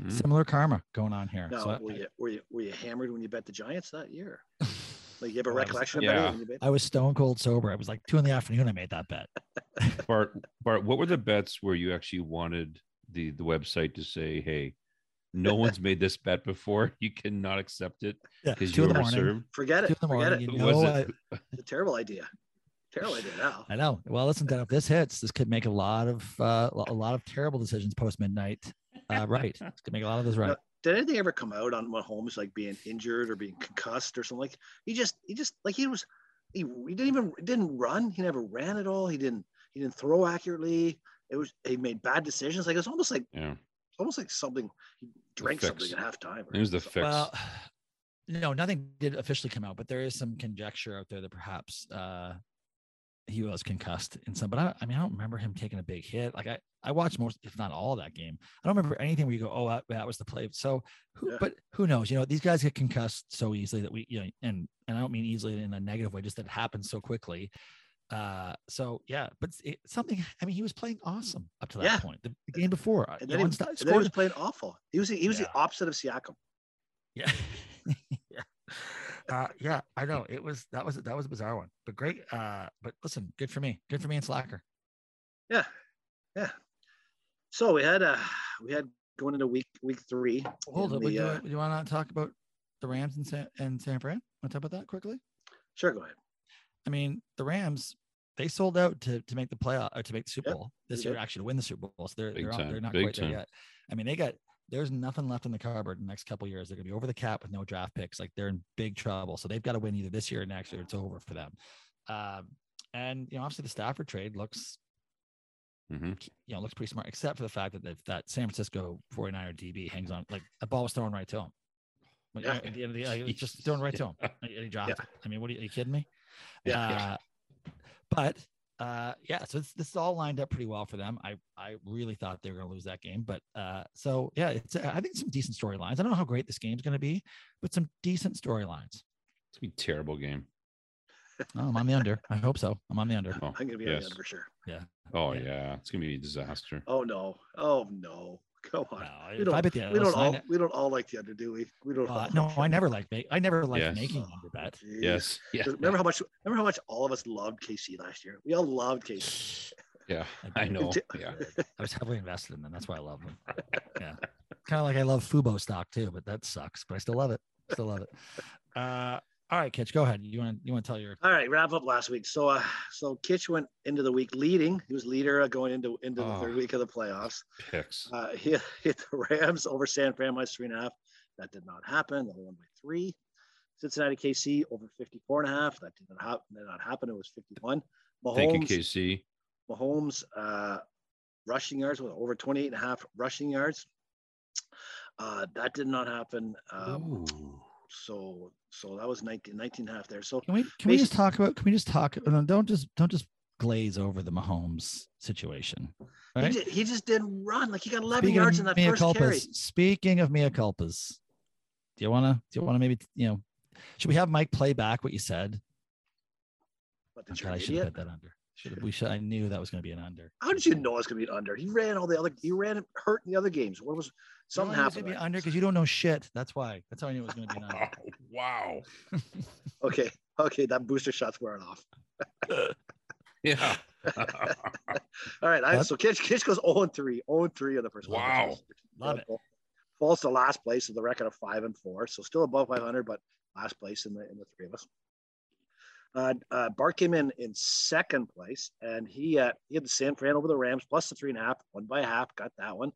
Mhm. similar karma going on here. Now, So I- were you were you were you hammered when you bet the Giants that year? Like you have a Well, I was- recollection Yeah. about it when you bet? I was stone cold sober. I was like two in the afternoon. I made that bet. Bart, Bart, what were the bets where you actually wanted the the website to say, "Hey, no one's made this bet before. You cannot accept it because two you in the were served." Forget Two it. in the Forget morning. it. You Who was it? I, It's a terrible idea. Terrible idea now. I know. Well, listen, Dan, if this hits, this could make a lot of uh, a lot of terrible decisions post midnight. Uh, right, It's gonna make a lot of those right. No, Did anything ever come out on Mahomes like being injured or being concussed or something? Like he just he just like he was he, he didn't even didn't run. He never ran at all. He didn't he didn't throw accurately. It was he made bad decisions. Like it's almost like Yeah, almost like something he drank fix. something at halftime. or it was the fix. Well, no, nothing did officially come out, but there is some conjecture out there that perhaps uh, he was concussed in some. But I, I mean, I don't remember him taking a big hit. Like I, I watched most, if not all, of that game. I don't remember anything where you go, "Oh, that, that was the play." So, who, Yeah. but who knows? You know, these guys get concussed so easily that we, you know, and and I don't mean easily in a negative way, just that it happens so quickly. Uh, so yeah, but it, something. I mean, he was playing awesome up to that Yeah. point. The, the game before, and then, he, and then he was playing awful. He was he was Yeah. the opposite of Siakam. Yeah. yeah. Uh, yeah, I know. It was that was that was a bizarre one. But great. Uh, but listen, good for me. Good for me and Slacker. Yeah, yeah. So we had uh we had going into week week three. Hold in up. The, you, uh, do you want to talk about the Rams and San and San Fran? Want to talk about that quickly? Sure, go ahead. I mean, the Rams, they sold out to to make the playoff or to make the Super Yep, Bowl this they year, actually to win the Super Bowl. So they're Big they're, on, they're not big quite there yet. I mean, they got there's nothing left in the cupboard in the next couple years. They're gonna be over the cap with no draft picks. Like they're in big trouble. So they've got to win either this year or next, year. it's over for them. Um, and you know, obviously the Stafford trade looks Mhm. you know, looks pretty smart, except for the fact that that San Francisco 49er DB hangs on, like a ball was thrown right to him. Like, Yeah. At the end of the day, it's just thrown right to him. And he dropped Yeah. it. I mean, what are you, are you kidding me? Yeah. Uh, but uh, yeah, so it's, this is all lined up pretty well for them. I I really thought they were going to lose that game, but uh, so yeah, it's I think some decent storylines. I don't know how great this game's going to be, but some decent storylines. It's gonna be a terrible game. Oh, I'm on the under. I hope so. I'm on the under. Oh, I'm gonna be on the end for sure. Yeah. Oh Yeah. yeah, it's gonna be a disaster. Oh no. Oh no. Come on. No, we don't, I bet the we don't all it. we don't all like the under, do we? We don't. Uh, all no, like I never under. liked ma- I never liked Yes. making under bet. Jeez. Yes. Yeah. Remember how much? Remember how much all of us loved KC last year. We all loved KC. Yeah. I I know. Yeah. I was heavily invested in them. That's why I love them. Yeah. kind of like I love Fubo stock too, but that sucks. But I still love it. Still love it. Uh, all right, Kitch, go ahead. You want to you want to tell your All right, wrap up last week. So, uh, so Kitch went into the week leading. He was leader uh, going into into the third Oh. week of the playoffs. Picks. Uh, he hit the Rams over San Fran by minus three and a half. That did not happen. They won by three. Cincinnati KC over 54 and a half. That did not happen. Did not happen. It was 51. Thank you, KC. Mahomes uh, rushing yards with over 28 and a half rushing yards. Uh, that did not happen. Um, Ooh. So so that was 19, 19 and a half there. So Can we can we just talk about? Can we just talk? Don't just don't just glaze over the Mahomes situation. he, just, he just didn't run. Like he got 11 Speaking yards in that mea first culpas, carry. speaking of mea culpas, do you want to do you want to maybe you know? Should we have Mike play back what you said? Did I should have bet that under. Should have, we should. I knew that was going to be an under. How did you know it was going to be an under? He ran all the other. He ran hurt in the other games. What was something Something happened? to be under because you don't know shit. That's why. That's how I knew it was going to be an Oh, under. wow. Okay, okay, that booster shot's wearing off. Yeah. All right, I, so Kitch, Kitch goes 0 and 3, 0 and 3 in the first one. Wow. which is- which is Love it. Falls to last place with a record of five and four, so still above 500, but last place in the in the three of us. Uh, uh, Bart came in in second place, and he uh, he had the San Fran over the Rams plus the three and a half, one by a half, got that one.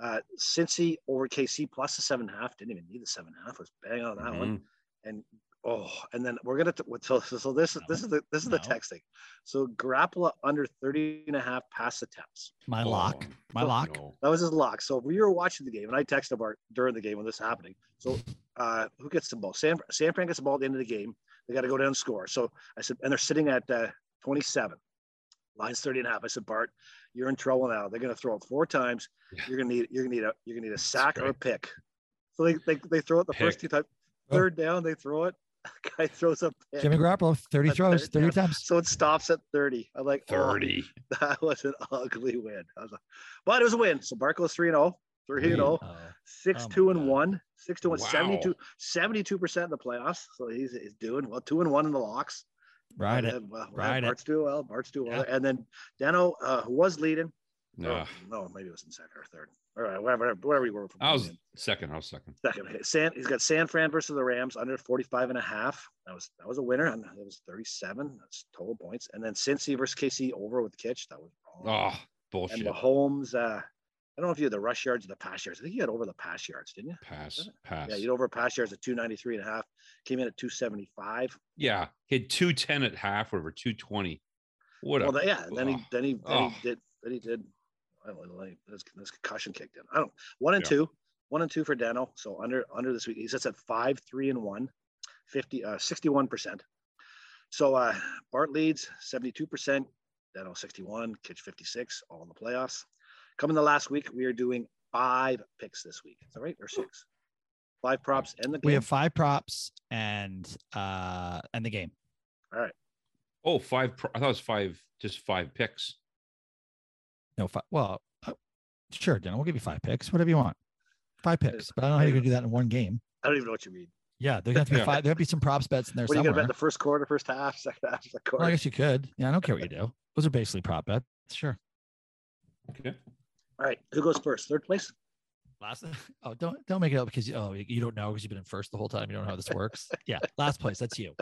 Uh, Cincy over KC plus the seven and a half, didn't even need the seven and a half, was bang on that one Mhm. and oh, and then we're gonna t- so, so this is this is the this is the No. texting. So Garoppolo under 30 and a half pass attempts. My lock. Oh, My lock. no. That was his lock. So we were watching the game, and I texted Bart during the game when this is happening. So uh, who gets the ball? San, San Fran gets the ball at the end of the game. They got to go down and score. So I said, and they're sitting at uh, 27. Lines 30 and a half. I said, Bart, you're in trouble now. They're gonna throw it four times. Yeah. You're gonna need you're gonna need a you're gonna need a sack or a pick. So they, they, they throw it the first two times. Oh. Third down, they throw it. Guy throws up. Jimmy Garoppolo, 30 throws, it, 30 yeah. times. So it stops at 30. I'm like, oh, 30. that was an ugly win. I was like, but it was a win. So Barco's 3 0, 3 0, Oh, 6 Oh 2 and God. 1, 6 to 1, Wow. 72, 72% in the playoffs. So he's, he's doing well, 2 and 1 in the locks. Right. And it. then, well, Ride it. Bart's doing well. Bart's doing well. Yeah. And then Dano, uh, who was leading, No. oh, no, maybe it was in second or third. All right, whatever, whatever you were. from I was beginning. second. I was second. Second, San, he's got San Fran versus the Rams under 45 and a half. That was that was a winner, and it was 37. That's total points. And then Cincy versus KC over with Kitch. That was wrong. Oh, bullshit. and Mahomes. Uh, I don't know if you had the rush yards or the pass yards. I think you had over the pass yards, didn't you? Pass. Pass. Yeah, you had over pass yards at 293 and a half. Came in at 275. Yeah, he two ten at half, over two twenty. What a Well, th- yeah. Then he oh, then he then oh. he did then he did. I don't know. like, This, this concussion kicked in. I don't. One and Yeah. two. One and two for Dano. So under under this week, he sits at five, three, and one. 50, uh, 61%. So uh, Bart leads 72%, Dano 61, Kitch 56, all in the playoffs. Coming the last week, we are doing five picks this week. Is that right? Or six? Five props and the game. We have five props and uh and the game. All right. Oh, five. Pro- I thought it was five, just five picks. No, five. Well, uh, sure, Dan. We'll give you five picks, whatever you want. Five picks, but I don't know how you're gonna do that in one game. I don't even know what you mean. Yeah, there's have to be Yeah. five. There'll be some props bets in there What are you somewhere. going to bet the first quarter, first half, second half, second well, I guess you could. Yeah, I don't care what you do. Those are basically prop bets. Sure. Okay. All right. Who goes first? Third place? Last. Oh, don't don't make it up because you, oh you don't know because you've been in first the whole time. You don't know how this works. Yeah, last place. That's you.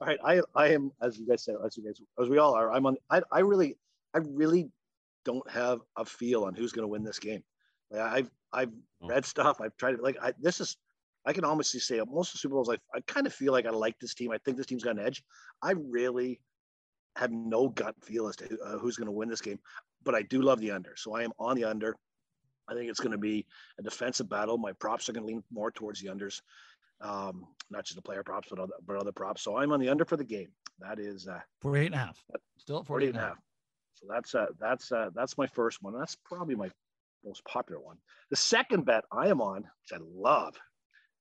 All right. I, I am, as you guys said, as you guys, as we all are, I'm on, I, I really, I really don't have a feel on who's going to win this game. Like I've, I've Oh. read stuff. I've tried to like, I, this is, I can honestly say most of the Super Bowls, I, I kind of feel like I like this team. I think this team's got an edge. I really have no gut feel as to who, uh, who's going to win this game, but I do love the under. So I am on the under. I think it's going to be a defensive battle. My props are going to lean more towards the unders, um, not just the player props, but other, but other props. So I'm on the under for the game. That is uh, 48 and a half. Still at 48 48 and a half. So that's uh, that's uh, that's my first one. That's probably my most popular one. The second bet I am on, which I love,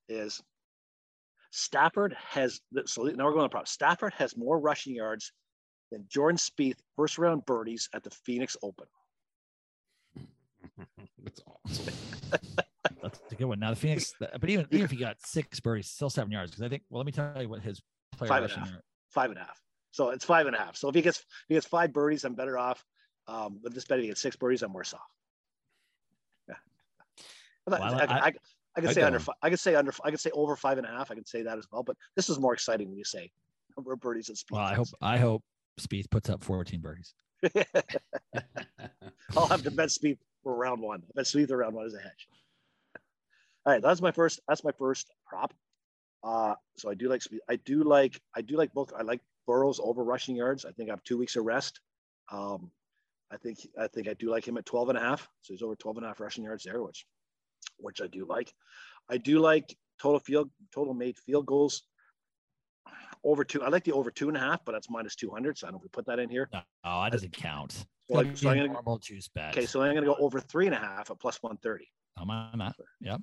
is Stafford has. So now we're going to prop. Stafford has more rushing yards than Jordan Spieth first round birdies at the Phoenix Open. That's awesome. That's a good one. Now the Phoenix, but even even if he got six birdies, still seven yards. Because I think, well, let me tell you what his player Five and a half. yard- Five and a half. So it's five and a half. So if he gets if he gets five birdies, I'm better off. Um, but this bet if he gets six birdies, I'm worse off. Yeah. I, Well, I, I- I, I could say under. don't. I could say under. I could say over five and a half. I could say that as well. But this is more exciting when you say number of birdies and Spieth. Well, I hope I hope Spieth puts up 14 birdies. I'll have to bet Spieth for round one. Bet Spieth for round one as a hedge. All right, that's my first. That's my first prop. Uh, so I do like Spieth. I do like. I do like both. I like Burrow's over rushing yards. I think I have two weeks of rest. Um, I think. I think I do like him at 12 and a half. So he's over 12 and a half rushing yards there, which, which I do like. I do like total field total made field goals over two. I like the over two and a half, but that's minus 200. So I don't know if we put that in here. No, oh, that doesn't count. So, Gotta I, be so a I'm gonna. normal juice bet. Okay, so I'm going to go over three and a half at plus 130. I'm on that. Yep.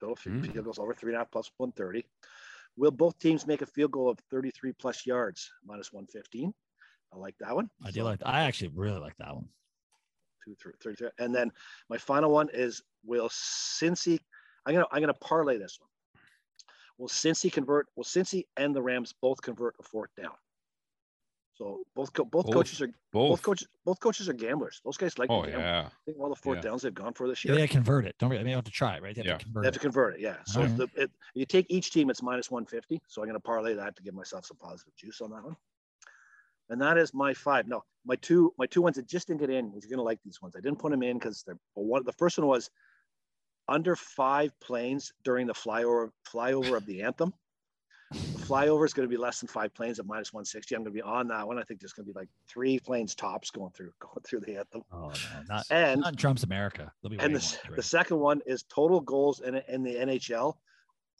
Total f- Mm. field goals over three and a half plus 130. Will both teams make a field goal of 33 plus yards minus 115? I like that one. I do like. I actually really like that one. two, three, 33. And then my final one is will Cincy, I'm going to, I'm going to parlay this one. Will Cincy convert, will Cincy and the Rams both convert a fourth down? So both, co- both Both. coaches are, both Both. coaches, both coaches are gamblers. Those guys like Oh to gamble. yeah. I think all the fourth Yeah. downs they've gone for this Yeah, year. they convert it. Don't forget, they have to try it, right? They have Yeah. to convert They have to convert it, yeah. So if the, it, you take each team, it's minus 150. So I'm going to parlay that to give myself some positive juice on that one. And that is my five. No, my two, my two ones that just didn't get in. He's going to like these ones. I didn't put them in because they're well, one. The first one was under five planes during the flyover flyover of the anthem. The flyover is going to be less than five planes at minus 160. I'm going to be on that one. I think there's going to be like three planes tops going through going through the anthem. Oh no, not, And not Trump's America. Be and the, the second one is total goals in, in the NHL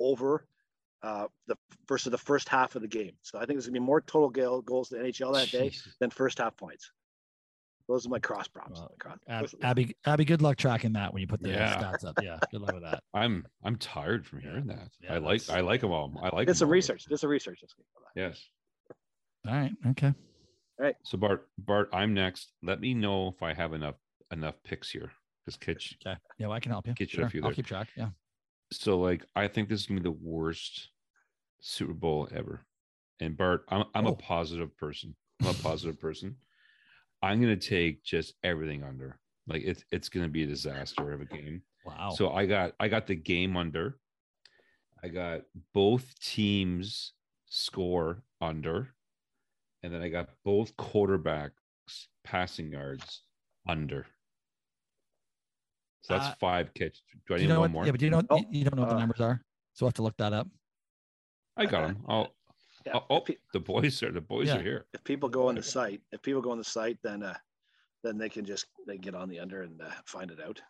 over uh, the versus the first half of the game. So I think there's gonna be more total goal, goals in the NHL that day than first half points. Those are my cross props. Well, My cross- Ab- Abby, Abby, good luck tracking that when you put the Yeah. stats up. Yeah, good luck with that. I'm I'm tired from hearing that. Yeah, I like I like them all. I like did 'em some all. research. Did some research. this week. Yes. All right. Okay. All right. So Bart, Bart, I'm next. Let me know if I have enough enough picks here. Because Kitch. Okay. Yeah, well, I can help you. Get you a Sure. few I'll there. keep track. Yeah. So like I think this is gonna be the worst Super Bowl ever. And Bart, I'm I'm Oh. a positive person. I'm a positive person. I'm gonna take just everything under. Like it's it's gonna be a disaster of a game. Wow. So I got I got the game under. I got both teams score under, and then I got both quarterbacks passing yards under. So that's Uh, five kits. Do I do need you know one what, more? Yeah, but do you know Oh, you, you don't know what the uh, numbers are, so we'll have to look that up. I got them. Oh, Yeah, oh, oh, pe- the boys are the boys Yeah. are here. if people go on the site, if people go on the site, then uh, then they can just they can get on the under and uh, find it out.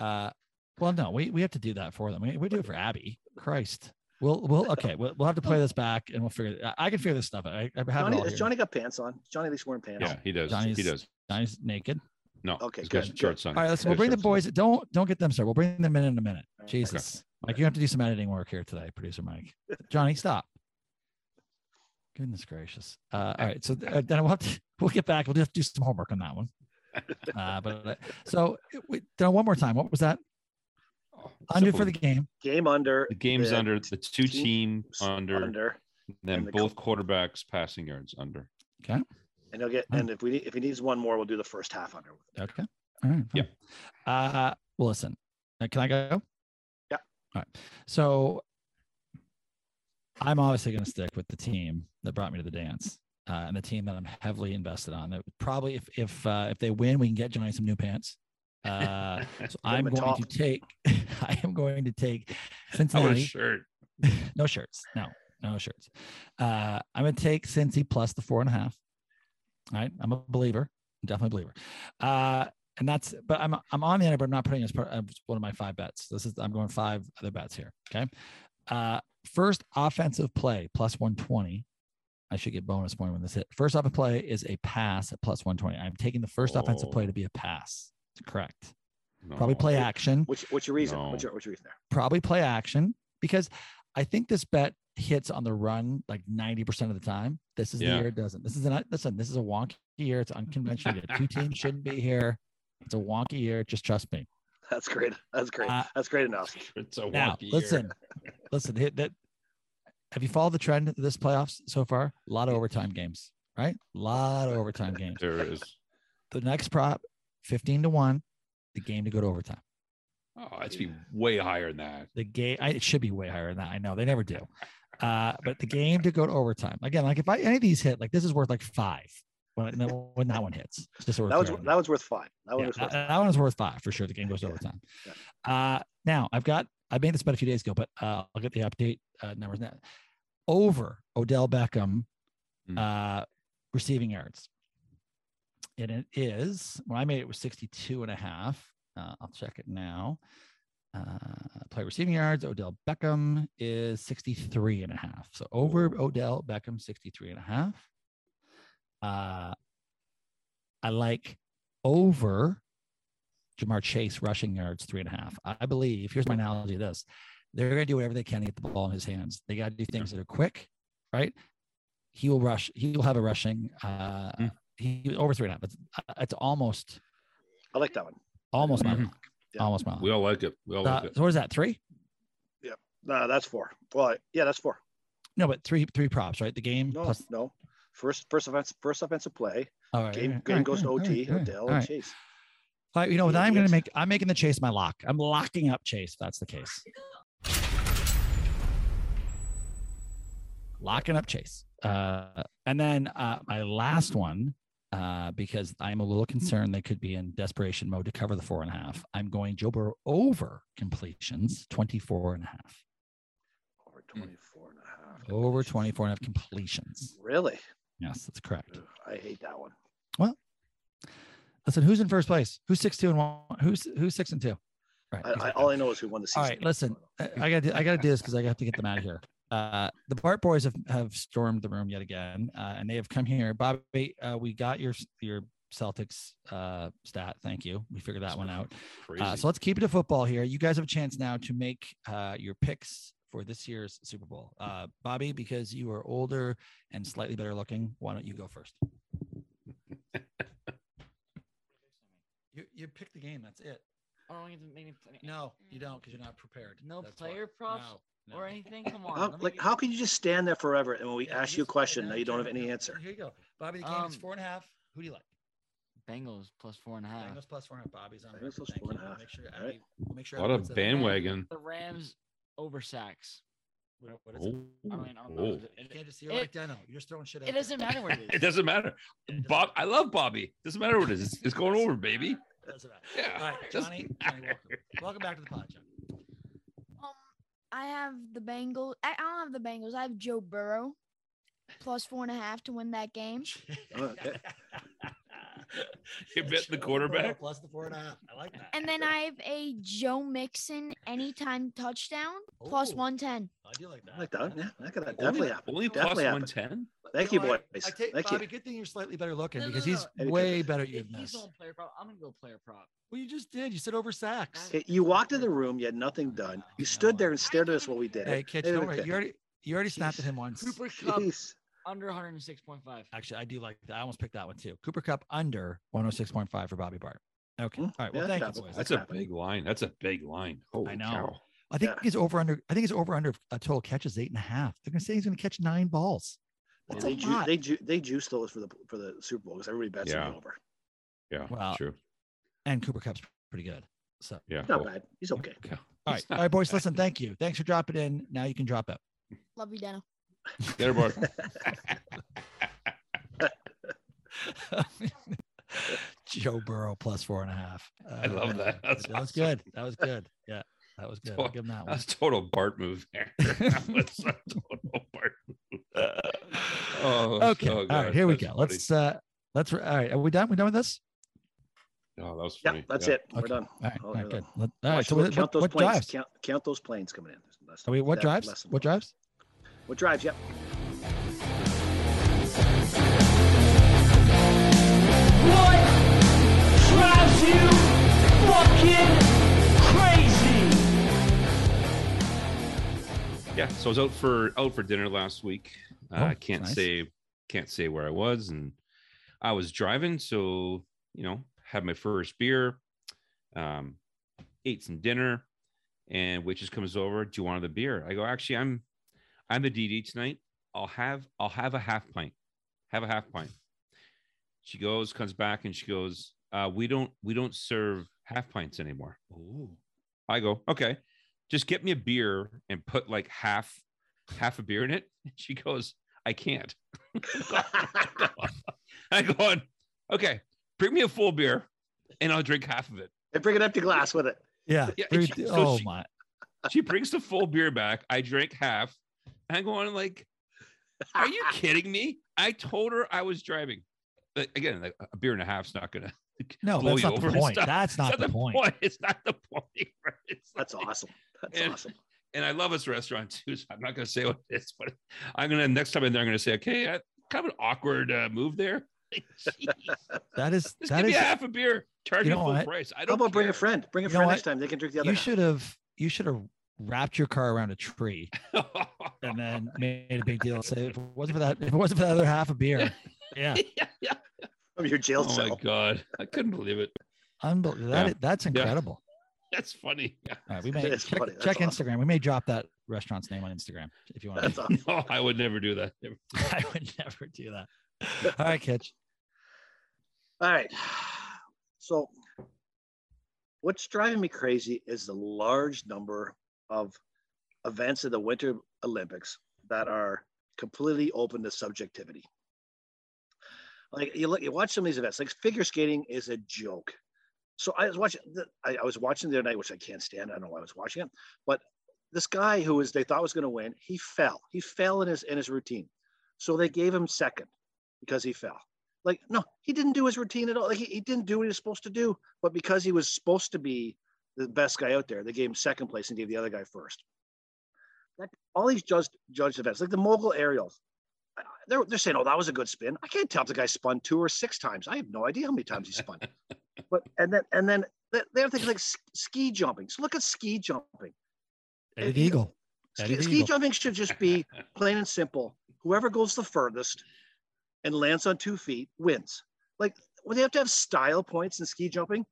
Uh, well, no, we, we have to do that for them. We, we do it for Abby. Christ. We'll we'll okay. We'll, we'll have to play this back and we'll figure. It, I I can figure this stuff. out. I, I have Johnny, all has here. Johnny got pants on? Johnny at least wearing pants? Yeah, he does. Johnny's- he does. Johnny's naked. No, Okay, he's got good, shorts on. All right, let's. We'll bring the shorts on. boys. Don't don't get them started. We'll bring them in in a minute. Okay. Jesus, Mike, you have to do some editing work here today, producer Mike. Johnny, stop. Goodness gracious. Uh, all right, so uh, then we'll have to we'll get back. We'll just do some homework on that one. Uh, but uh, so we, then one more time. What was that? Oh, Under simple. for the game. Game under. The game's the under the two teams team under, under. then and the both quarterbacks passing yards under. Okay. And he'll get Hmm. and if we need if he needs one more, we'll do the first half under. Okay. All right. Yeah. Uh, well, listen. Uh, can I go? Yeah. All right. So I'm obviously going to stick with the team that brought me to the dance, uh, and the team that I'm heavily invested on. That probably, if if uh, if they win, we can get Johnny some new pants. Uh, so I'm going top. to take. I am going to take I want a Cincinnati. shirt. no shirts. No, no shirts. Uh, I'm going to take Cincy plus the four and a half. right? I'm a believer, I'm definitely a believer. Uh, and that's, but I'm I'm on the under, but I'm not putting it as part of one of my five bets. This is I'm going five other bets here. Okay. Uh, first offensive play plus 120. I should get bonus point when this hit. First offensive play is a pass at plus 120. I'm taking the first offensive play Oh. to be a pass. Correct. No. Probably play action. What's, what's your reason? No. What's your what's your reason there? Probably play action because I think this bet hits on the run like 90% of the time. This is Yeah. the year it doesn't. This is an listen, this is a wonky year. It's unconventional. year. Two teams shouldn't be here. It's a wonky year. Just trust me. That's great. That's great. Uh, That's great enough. It's a Now, year. listen, listen. Hit that. Have you followed the trend of this playoffs so far? A lot of overtime games, right? A lot of overtime games. There is. The next prop, 15 to 1, the game to go to overtime. Oh, it's be way higher than that. The game, I, it should be way higher than that. I know they never do. Uh, but the game to go to overtime. Again, like if I any of these hit, like this is worth like five when, when that one hits. Just so That was that was worth five. That one yeah, was that, worth that one is worth five for sure. The game goes to Yeah. overtime. Uh, now I've got I made this bet a few days ago, but uh, I'll get the update uh, numbers now. Over Odell Beckham Hmm. uh, receiving yards. And it is when I made it, it was 62 and a half. Uh, I'll check it now. Uh, play receiving yards. Odell Beckham is 63 and a half. So over Odell Beckham, 63 and a half. Uh, I like over Ja'Marr Chase rushing yards, three and a half. I believe, here's my analogy of this they're going to do whatever they can to get the ball in his hands. They got to do things that are quick, right? He will rush, he will have a rushing, uh, Hmm. he over three and a half. It's, it's almost, I like that one. almost my Mhm. lock. Yeah. Almost my lock. We all like it. We all Uh, like it. so what is that? Three? Yeah. No, that's four. Well, yeah, that's four. No, but three, three props, right? The game No, plus. no. First, first offense, first offensive play. All right, Game, all right, game all goes to right, all OT. right, all right, Odell and. Chase. All right, you know what? I'm going to make. I'm making the chase my lock. I'm locking up Chase. If that's the case. Locking up Chase. Uh, and then uh, my last one, uh, because I'm a little concerned they could be in desperation mode to cover the four and a half. I'm going Joe Burrow over completions, 24 and a half. Over 24 and a half. Over 24 and a half completions. Really? Yes, that's correct. I hate that one. Listen, who's in first place? Who's six, two, and one? Who's who's six and two? Right. I, I, all I know is who won the season. All right, listen, I I gotta, I gotta do this because I have to get them out of here. Uh, the Bart boys have, have stormed the room yet again, uh, and they have come here. Bobby, uh, we got your your Celtics uh, stat. Thank you. We figured that one out. Uh, so let's keep it to football here. You guys have a chance now to make uh, your picks for this year's Super Bowl. Uh, Bobby, because you are older and slightly better looking, why don't you go first? You you pick the game. That's it. I don't get to make any- No, you don't because you're not prepared. No That's why. player props No, or anything. Come on. How, let me like, get- how can you just stand there forever and when we Yeah, ask you a just- question, now you don't have any answer? Here you go. Bobby, the game is Um, four and a half. Who do you like? Bengals plus four and a half. Bengals plus four and a half. Bobby's on. Bengals record. plus Thank four and you. half. Make sure, All right. Abby- make sure. what Abby a puts that- bandwagon. The Rams over sacks. What, what is it? Oh, I mean, I don't know. oh. It, You it- can't just you're It- like Deno. You're just throwing shit out. it doesn't matter what it is. It doesn't matter. Yeah, it doesn't Bob, I love Bobby. It Doesn't matter what it is. It's, it's going over, baby. Doesn't matter. Yeah. All right, Johnny. Johnny welcome. welcome back to the pod, John. Um, I have the Bengals. I, I don't have the Bengals. I have Joe Burrow plus four and a half to win that game. Oh. You bet the quarterback? Burrow Plus the four and a half. I like that. And then I have a Joe Mixon anytime touchdown Ooh. 110. I do like that. I like that. Yeah, that could Only, definitely happen. only plus Definitely happen. 110? Thank You you, know, I- I take, Thank Bobby, you. good thing you're slightly better looking No, no, because no, he's no. way better at you than he's this. going player prop, I'm gonna go player prop. Well, you just did. You said over sacks. Hey, You walked in the room, you had nothing done. You stood there and stared at us while we did Hey, it. Kitch, Hey, don't worry. You already you already snapped at him once. Cooper Kupp Jeez. under 106.5. Actually, I do like that. I almost picked that one too. Cooper Kupp under 106.5 for Bobby Bart. Okay. Hmm, All right. Well, yeah, thank you, boys. That's a big line. That's a big line. Holy I know. cow. I think yeah. he's over under. I think he's over under a total catches eight and a half. They're gonna say he's gonna catch nine balls. Well, That's they, a ju- lot. they, ju- they juice those for the for the Super Bowl because everybody bets Yeah. them over. Yeah, Wow. true. And Cooper Kupp's pretty good. So Yeah. Not well, bad. He's okay. yeah. all right, He's all not boys. bad. Listen, thank you. Thanks for dropping in. Now you can drop out. Love you, Dano. There, Bart. Joe Burrow plus four and a half. I love Uh, that. That's that was awesome. good. That was good. Yeah, that was good. I'll give him that one. That's total Bart move there. That was a total Bart move. Oh, okay. so All right. good. Here we go. funny. Let's uh Let's. All right. Are we done? We done with this? Oh, that was Yeah, funny. that's Yeah. it. We're Okay. done. All right. Oh, All right. we're Good. done. Let- All right. So them what, count what, those what planes. drives? Count, count those planes coming in. There's Are we, what that- drives? less What one. drives? What drives? Yep. What drives you fucking yeah so i was out for out for dinner last week. Uh, Oh, i can't nice. say can't say where i was and i was driving so you know had my first beer um ate some dinner and waitress comes over do you want the beer? I go actually i'm i'm the dd tonight. I'll have i'll have a half pint have a half pint. She goes comes back and she goes uh we don't we don't serve half pints anymore. Ooh. I go, okay, just get me a beer and put like half half a beer in it. She goes, I can't. I go on, okay, bring me a full beer and I'll drink half of it. and bring an empty glass with it. Yeah. Yeah, three- she- so oh she- my. She brings the full beer back. I drink half. And I go on like, are you kidding me? I told her I was driving. But again, like a beer and a half's not gonna No, that's not the point. stuff. That's not It's the point. It's not the point. right? It's That's like- awesome. That's And- awesome. and I love this restaurant too. So I'm not going to say what it is, but I'm going to next time in there, I'm going to say, okay, uh, kind of an awkward uh, move there. Jeez, That is Just that give is. me a half a beer, charge You know full what? price. I How don't about bring a friend? Bring a You friend next time. They can drink the other. You half. should have. You should have wrapped your car around a tree and then made a big deal. Say if it wasn't for that, if it wasn't for the other half a beer, yeah, yeah, yeah. From your jail cell. Oh my god, I couldn't believe it. unbelievable. That Yeah. that's incredible. That's funny. Yeah. All right, we may check, funny. Check awesome. Instagram. We may drop that restaurant's name on Instagram if you want. That's awesome. No, I would never do that. Never. I would never do that. All right, Kitch. All right. So, what's driving me crazy is the large number of events in the Winter Olympics that are completely open to subjectivity. Like you look, you watch some of these events. Like figure skating is a joke. So I was watching. I, I was watching the other night, which I can't stand. I don't know why I was watching it, but this guy who was they thought was going to win, he fell. He fell in his in his routine, so they gave him second because he fell. Like no, he didn't do his routine at all. Like he, he didn't do what he was supposed to do, but because he was supposed to be the best guy out there, they gave him second place and gave the other guy first. That all these judged judged events, like the mogul aerials, they're they're saying, "Oh, that was a good spin." I can't tell if the guy spun two or six times. I have no idea how many times he spun. but and then and then they- they're things like ski jumping. So look at ski jumping. Eddie Eagle. Ski, Eddie ski Eagle. jumping should just be plain and simple. Whoever goes the furthest and lands on two feet wins. Like when they have to have style points in ski jumping,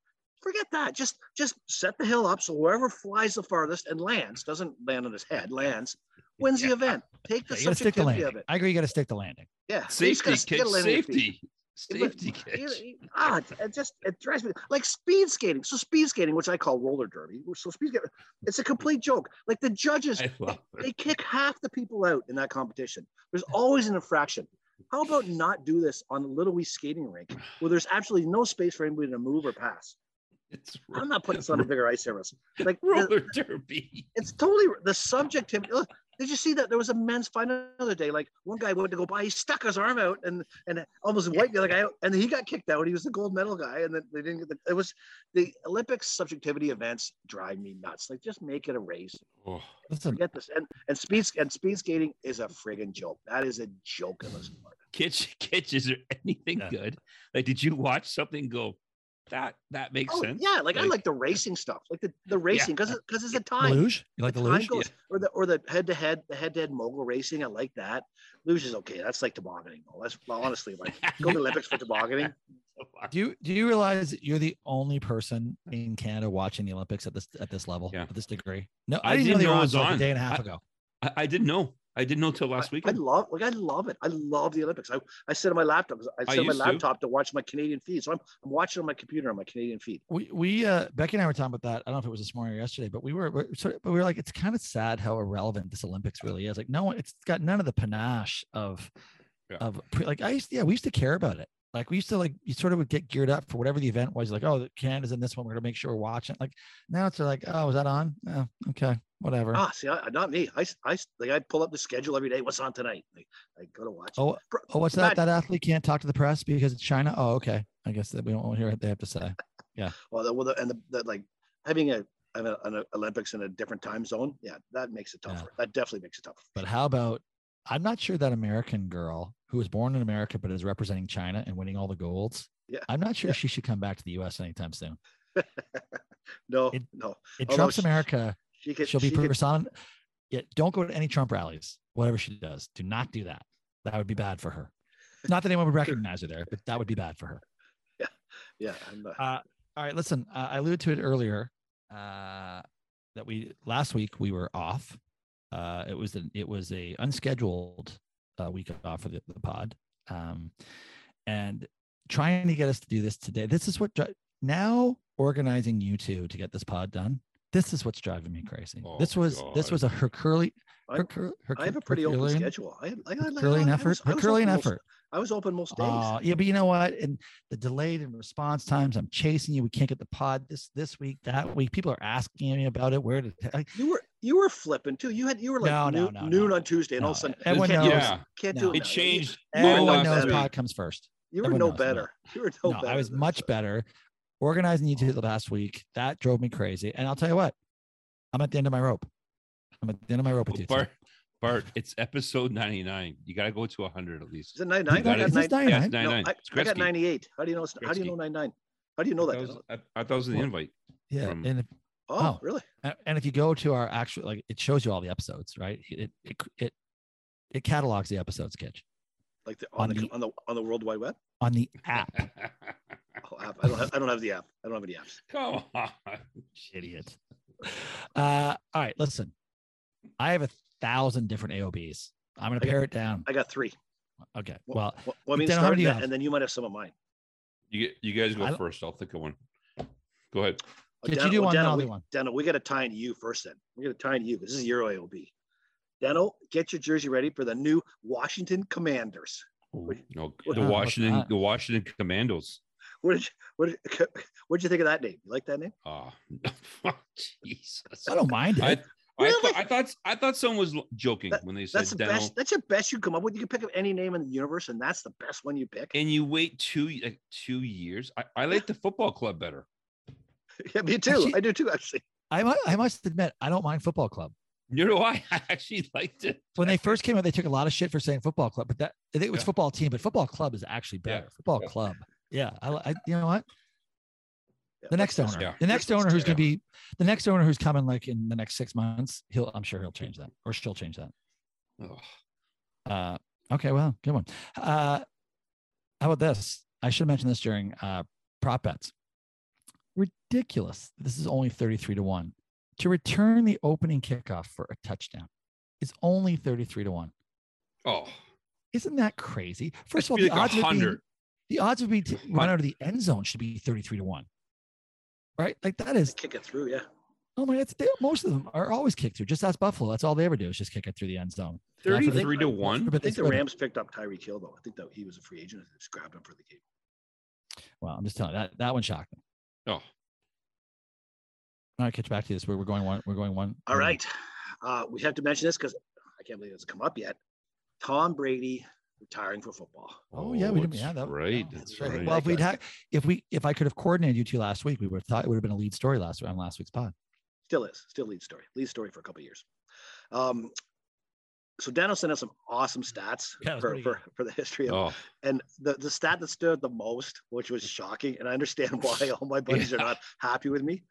forget that. Just just set the hill up so whoever flies the farthest and lands doesn't land on his head, lands wins the event. Take the Yeah, you got to stick to subjectivity of it. I agree. You got to stick to landing. Yeah, you just Safety, gotta- you kid. gotta land on your feet. Safety. But, Safety, you know, ah, it- it just it drives me like speed skating. So speed skating, which I call roller derby. So speed skating, it's a complete joke. Like the judges, I love it. they kick half the people out in that competition. There's always an infraction. How about not do this on a little wee skating rink where there's absolutely no space for anybody to move or pass? It's I'm not putting this on a bigger ice surface. Like the- roller derby. it's totally the subjectivity. Look, did you see that there was a men's final the other day? Like one guy went to go by, he stuck his arm out and and almost wiped the other guy out, and he got kicked out. He was the gold medal guy, and then they didn't get the. It was the Olympics subjectivity events drive me nuts. Like just make it a race. Oh, Listen, Forget this. And and speed and speed skating is a friggin' joke. That is a joke in this sport. Kitch, Kitch, is there anything Yeah. good? Like, did you watch something go, that that makes Oh sense? yeah, like, I like the racing stuff, like the, the racing because because it's a time. luge. You like the, the luge? goes, or the or the head to head, the head to head mogul racing. I like that. Luge is okay. That's like tobogganing. though. That's well, honestly like go to the Olympics for tobogganing. Do you do you realize that you're the only person in Canada watching the Olympics at this at this level Yeah. at this degree? No, I I didn't, didn't know know it was till like on. a day and a half I- ago. I, I didn't know. I didn't know till last week. I love like I love it. I love the Olympics. I, I sit on my laptop. I I sit on my used to. laptop to. watch my Canadian feed. So I'm, I'm watching on my computer on my Canadian feed. We we uh Becky and I were talking about that. I don't know if it was this morning or yesterday, but we were, we're sort of, but we were like, it's kind of sad how irrelevant this Olympics really is. Like, no, one, it's got none of the panache of Yeah. of pre- like I used yeah we used to care about it. Like we used to like you sort of would get geared up for whatever the event was. Like, oh, the Canada's in this one. We're gonna make sure we're watching. Like now it's like, oh, is that on? Oh, okay, whatever. Ah, see, I, not me. I, I like I pull up the schedule every day. What's on tonight? Like, I go to watch. Oh, oh, what's that? That athlete can't talk to the press because it's China. Oh, okay. I guess that we don't want to hear what they have to say. Yeah. Well, the, well, the, and the, the like having a an, an Olympics in a different time zone. Yeah, that makes it Yeah. tougher. That definitely makes it tougher. But how about? I'm not sure that American girl who was born in America but is representing China and winning all the golds. Yeah. I'm not sure Yeah. she should come back to the U.S. anytime soon. no, It- no. In Although Trump's she- America, She could. she'll be could- Yeah, don't go to any Trump rallies. Whatever she does, do not do that. That would be bad for her. Not that anyone would recognize her there, but that would be bad for her. Yeah. I'm, uh, Uh, all right, listen. Uh, I alluded to it earlier uh, that we last week we were off. Uh, it was an, it was a unscheduled uh, week off for the, the pod, um, and trying to get us to do this today. This is what dri- now organizing you two to get this pod done. This is what's driving me crazy. Oh, this was this was a Hercule. I- Hercule, I have a pretty open Herculean- schedule. I, I, I, I, Herculean I effort. was- I was Herculean open most- effort. I was open most days. Uh, yeah, but you know what? And the delayed in response times, I'm chasing you. We can't get the pod this this week, that week. People are asking me about it. Where did I, you were you were flipping too. You had you were like No, no, noon, no, noon no. on Tuesday, and all of a No, sudden everyone can't, knows. do it. Yeah. can't No. do it. It now. changed. You, you were everyone no knows better. pod comes first. You were everyone no knows, better. You were no, No, better. I was than much that. better. Organizing you two the last week that drove me crazy. And I'll tell you what, I'm at the end of my rope. I'm at the end of my rope with you. Bart, Bart, it's episode 99. You got to go to 100 at least. Is it 99? Got I got Is this 99. Yeah, 99? it's 99. No, I, It's I got 98. How do you know? it's- How do you know 99? How do you know that? That was, I, I thought that was the invite. Yeah. from- And if, oh, oh. really? and if you go to our actual like it shows you all the episodes, right? It it it, it catalogs the episodes, Kitch, Like the, on, On the, the- on the on the World Wide Web? on the app. Oh, app. I don't have I don't have the app. I don't have any apps. Come on. Idiot. Uh, all right, listen. I have a thousand different AOBs. I'm gonna I got- pare it down. I got three. Okay. Well, Well, well, well I mean, start many do you that, and then you might have some of mine. You, you guys go don't- first. I'll think of one. Go ahead. Oh, Kitch, you do well, one, then Dano, we, do one. Dano, we got to tie into you first. Then we got to tie into you. 'cause This is your AOB. Dano, get your jersey ready for the new Washington Commanders. Wait, No, the Ah, Washington, the Washington Commandos. What did you, what did, what'd you think of that name? You like that name? Oh, Jesus. I don't mind it. I, I, Really? thought, I thought I thought someone was joking That- when they said That's the Dano. best. That's your best you come up with. You can pick up any name in the universe, and that's the best one you pick. And you wait two like two years. I, I like the football club better. yeah, me too. Actually- I do too. Actually, I mu- I must admit, I don't mind football club. You know why? I actually liked it. When they first came out, they took a lot of shit for saying football club, but that I think it was Yeah. football team, but football club is actually Yeah. better. Football Yeah. club. Yeah. I, I you know what? Yeah, The next owner, yeah. the next owner who's going to be the next owner who's coming like in the next six months, he'll, I'm sure he'll change that or she'll change that. Ugh. Uh, okay, well, good one. Uh, how about this? I should mention this during uh, prop bets. Ridiculous. This is only 33 to 1. To return the opening kickoff for a touchdown is only 33 to 1. Oh, Isn't that crazy? First of all, the like odds, a of it being, hundred. the odds would be to run out of the end zone should be 33 to 1. Right? Like that is, Kick it through. Yeah. oh my, it's, they, most of them are always kicked through. Just ask Buffalo. That's all they ever do is just kick it through the end zone. That's 33 to 1. but I think the. Rams picked up Tyreek Hill though. I think that he was a free agent. They just grabbed him for the game. Well, I'm just telling you that that one shocked me. Oh, All right, catch back to this. We're, we're going one. We're going one. All right. Uh, we have to mention this because I can't believe it hasn't come up yet. Tom Brady retiring for football. Oh yeah, we didn't. Yeah, that, right. yeah, That's right. right. Well, if we'd had, if we, if I could have coordinated you two last week, we would have thought it would have been a lead story last on last week's pod. Still is. Still lead story. Lead story for a couple of years. Um, so Daniel sent us some awesome stats Yeah, for, for, for the history of Oh, and the, the stat that stood the most, which was shocking, and I understand why all my buddies are not happy with me.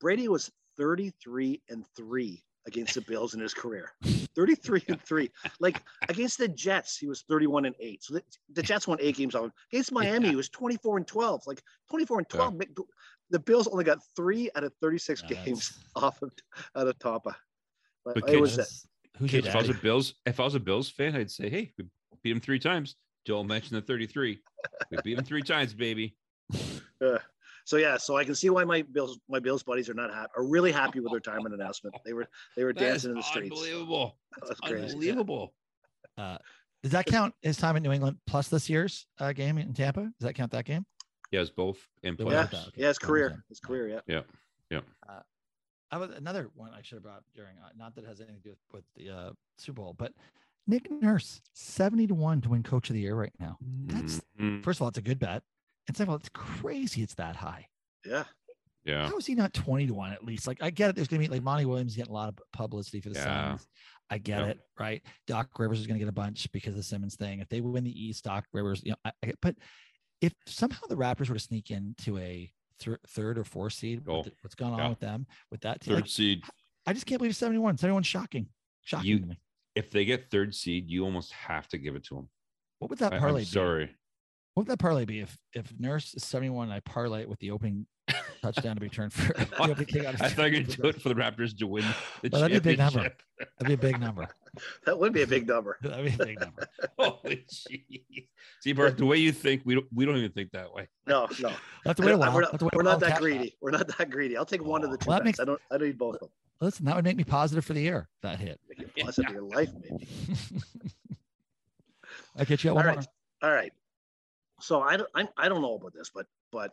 Brady was 33 and 3 against the Bills in his career. 33 and 3. Like against the Jets, he was 31 and 8. So the, the Jets won eight games on. Against Miami, Yeah. he was 24 and 12. Like 24 and 12. Make- The Bills only got three out of 36 Yeah, games that's- off of out of Tampa. But But it was That's- if I was a? Bills, if I was a Bills fan, I'd say, "Hey, we beat him three times." Don't mention the 33. We beat him three times, baby. Uh, so yeah, so I can see why my Bills my Bills buddies are not happy are really happy with their retirement announcement. They were they were That is dancing in the streets. Unbelievable. That's crazy. Unbelievable. The Does that count his time in New England plus this year's uh, game in Tampa? Does that count that game? He has both in play. Yeah, that, okay. yeah, his career, him. his career, yeah. Yeah. Yeah. I was another one I should have brought during, uh, not that it has anything to do with, with the uh, Super Bowl, but Nick Nurse, 70 to 1 to win coach of the year right now. That's Mhm. first of all, it's a good bet. And second of all, it's crazy it's that high. Yeah. yeah. How is he not 20 to 1 at least? Like, I get it. There's going to be like Monty Williams getting a lot of publicity for the Yeah. Suns. I get Yeah. it. Right. Doc Rivers is going to get a bunch because of the Simmons thing. If they win the East, Doc Rivers, you know, I, I, but if somehow the Raptors were to sneak into a thir- third or fourth seed, with Oh, the- what's going on yeah. with them with that team, Third like, seed. I just can't believe it's 71. 71 shocking. Shocking You- to me. If they get third seed, you almost have to give it to them. What would that I, parlay am be? Sorry. What would that parlay be if if Nurse is 71 and I parlay it with the opening touchdown to be turned for the opening kick out of I thought you were field gonna do it for the Raptors to win the Well, that'd be a big number. That'd be a big number. That would be a big number. That'd be a big number. Holy jeez. See, Bart, the way you think, we don't we don't even think that way. No, no. Let's I wait a while. We're not, wait a we're while not that cap greedy. We're not that greedy. I'll take one of the Oh. two Well, that makes- I don't I don't need both of them. Listen, that would make me positive for the year. That hit. Make it plus of your life, maybe. I get you got All one right. more. All right. So I don't I, I don't know about this, but but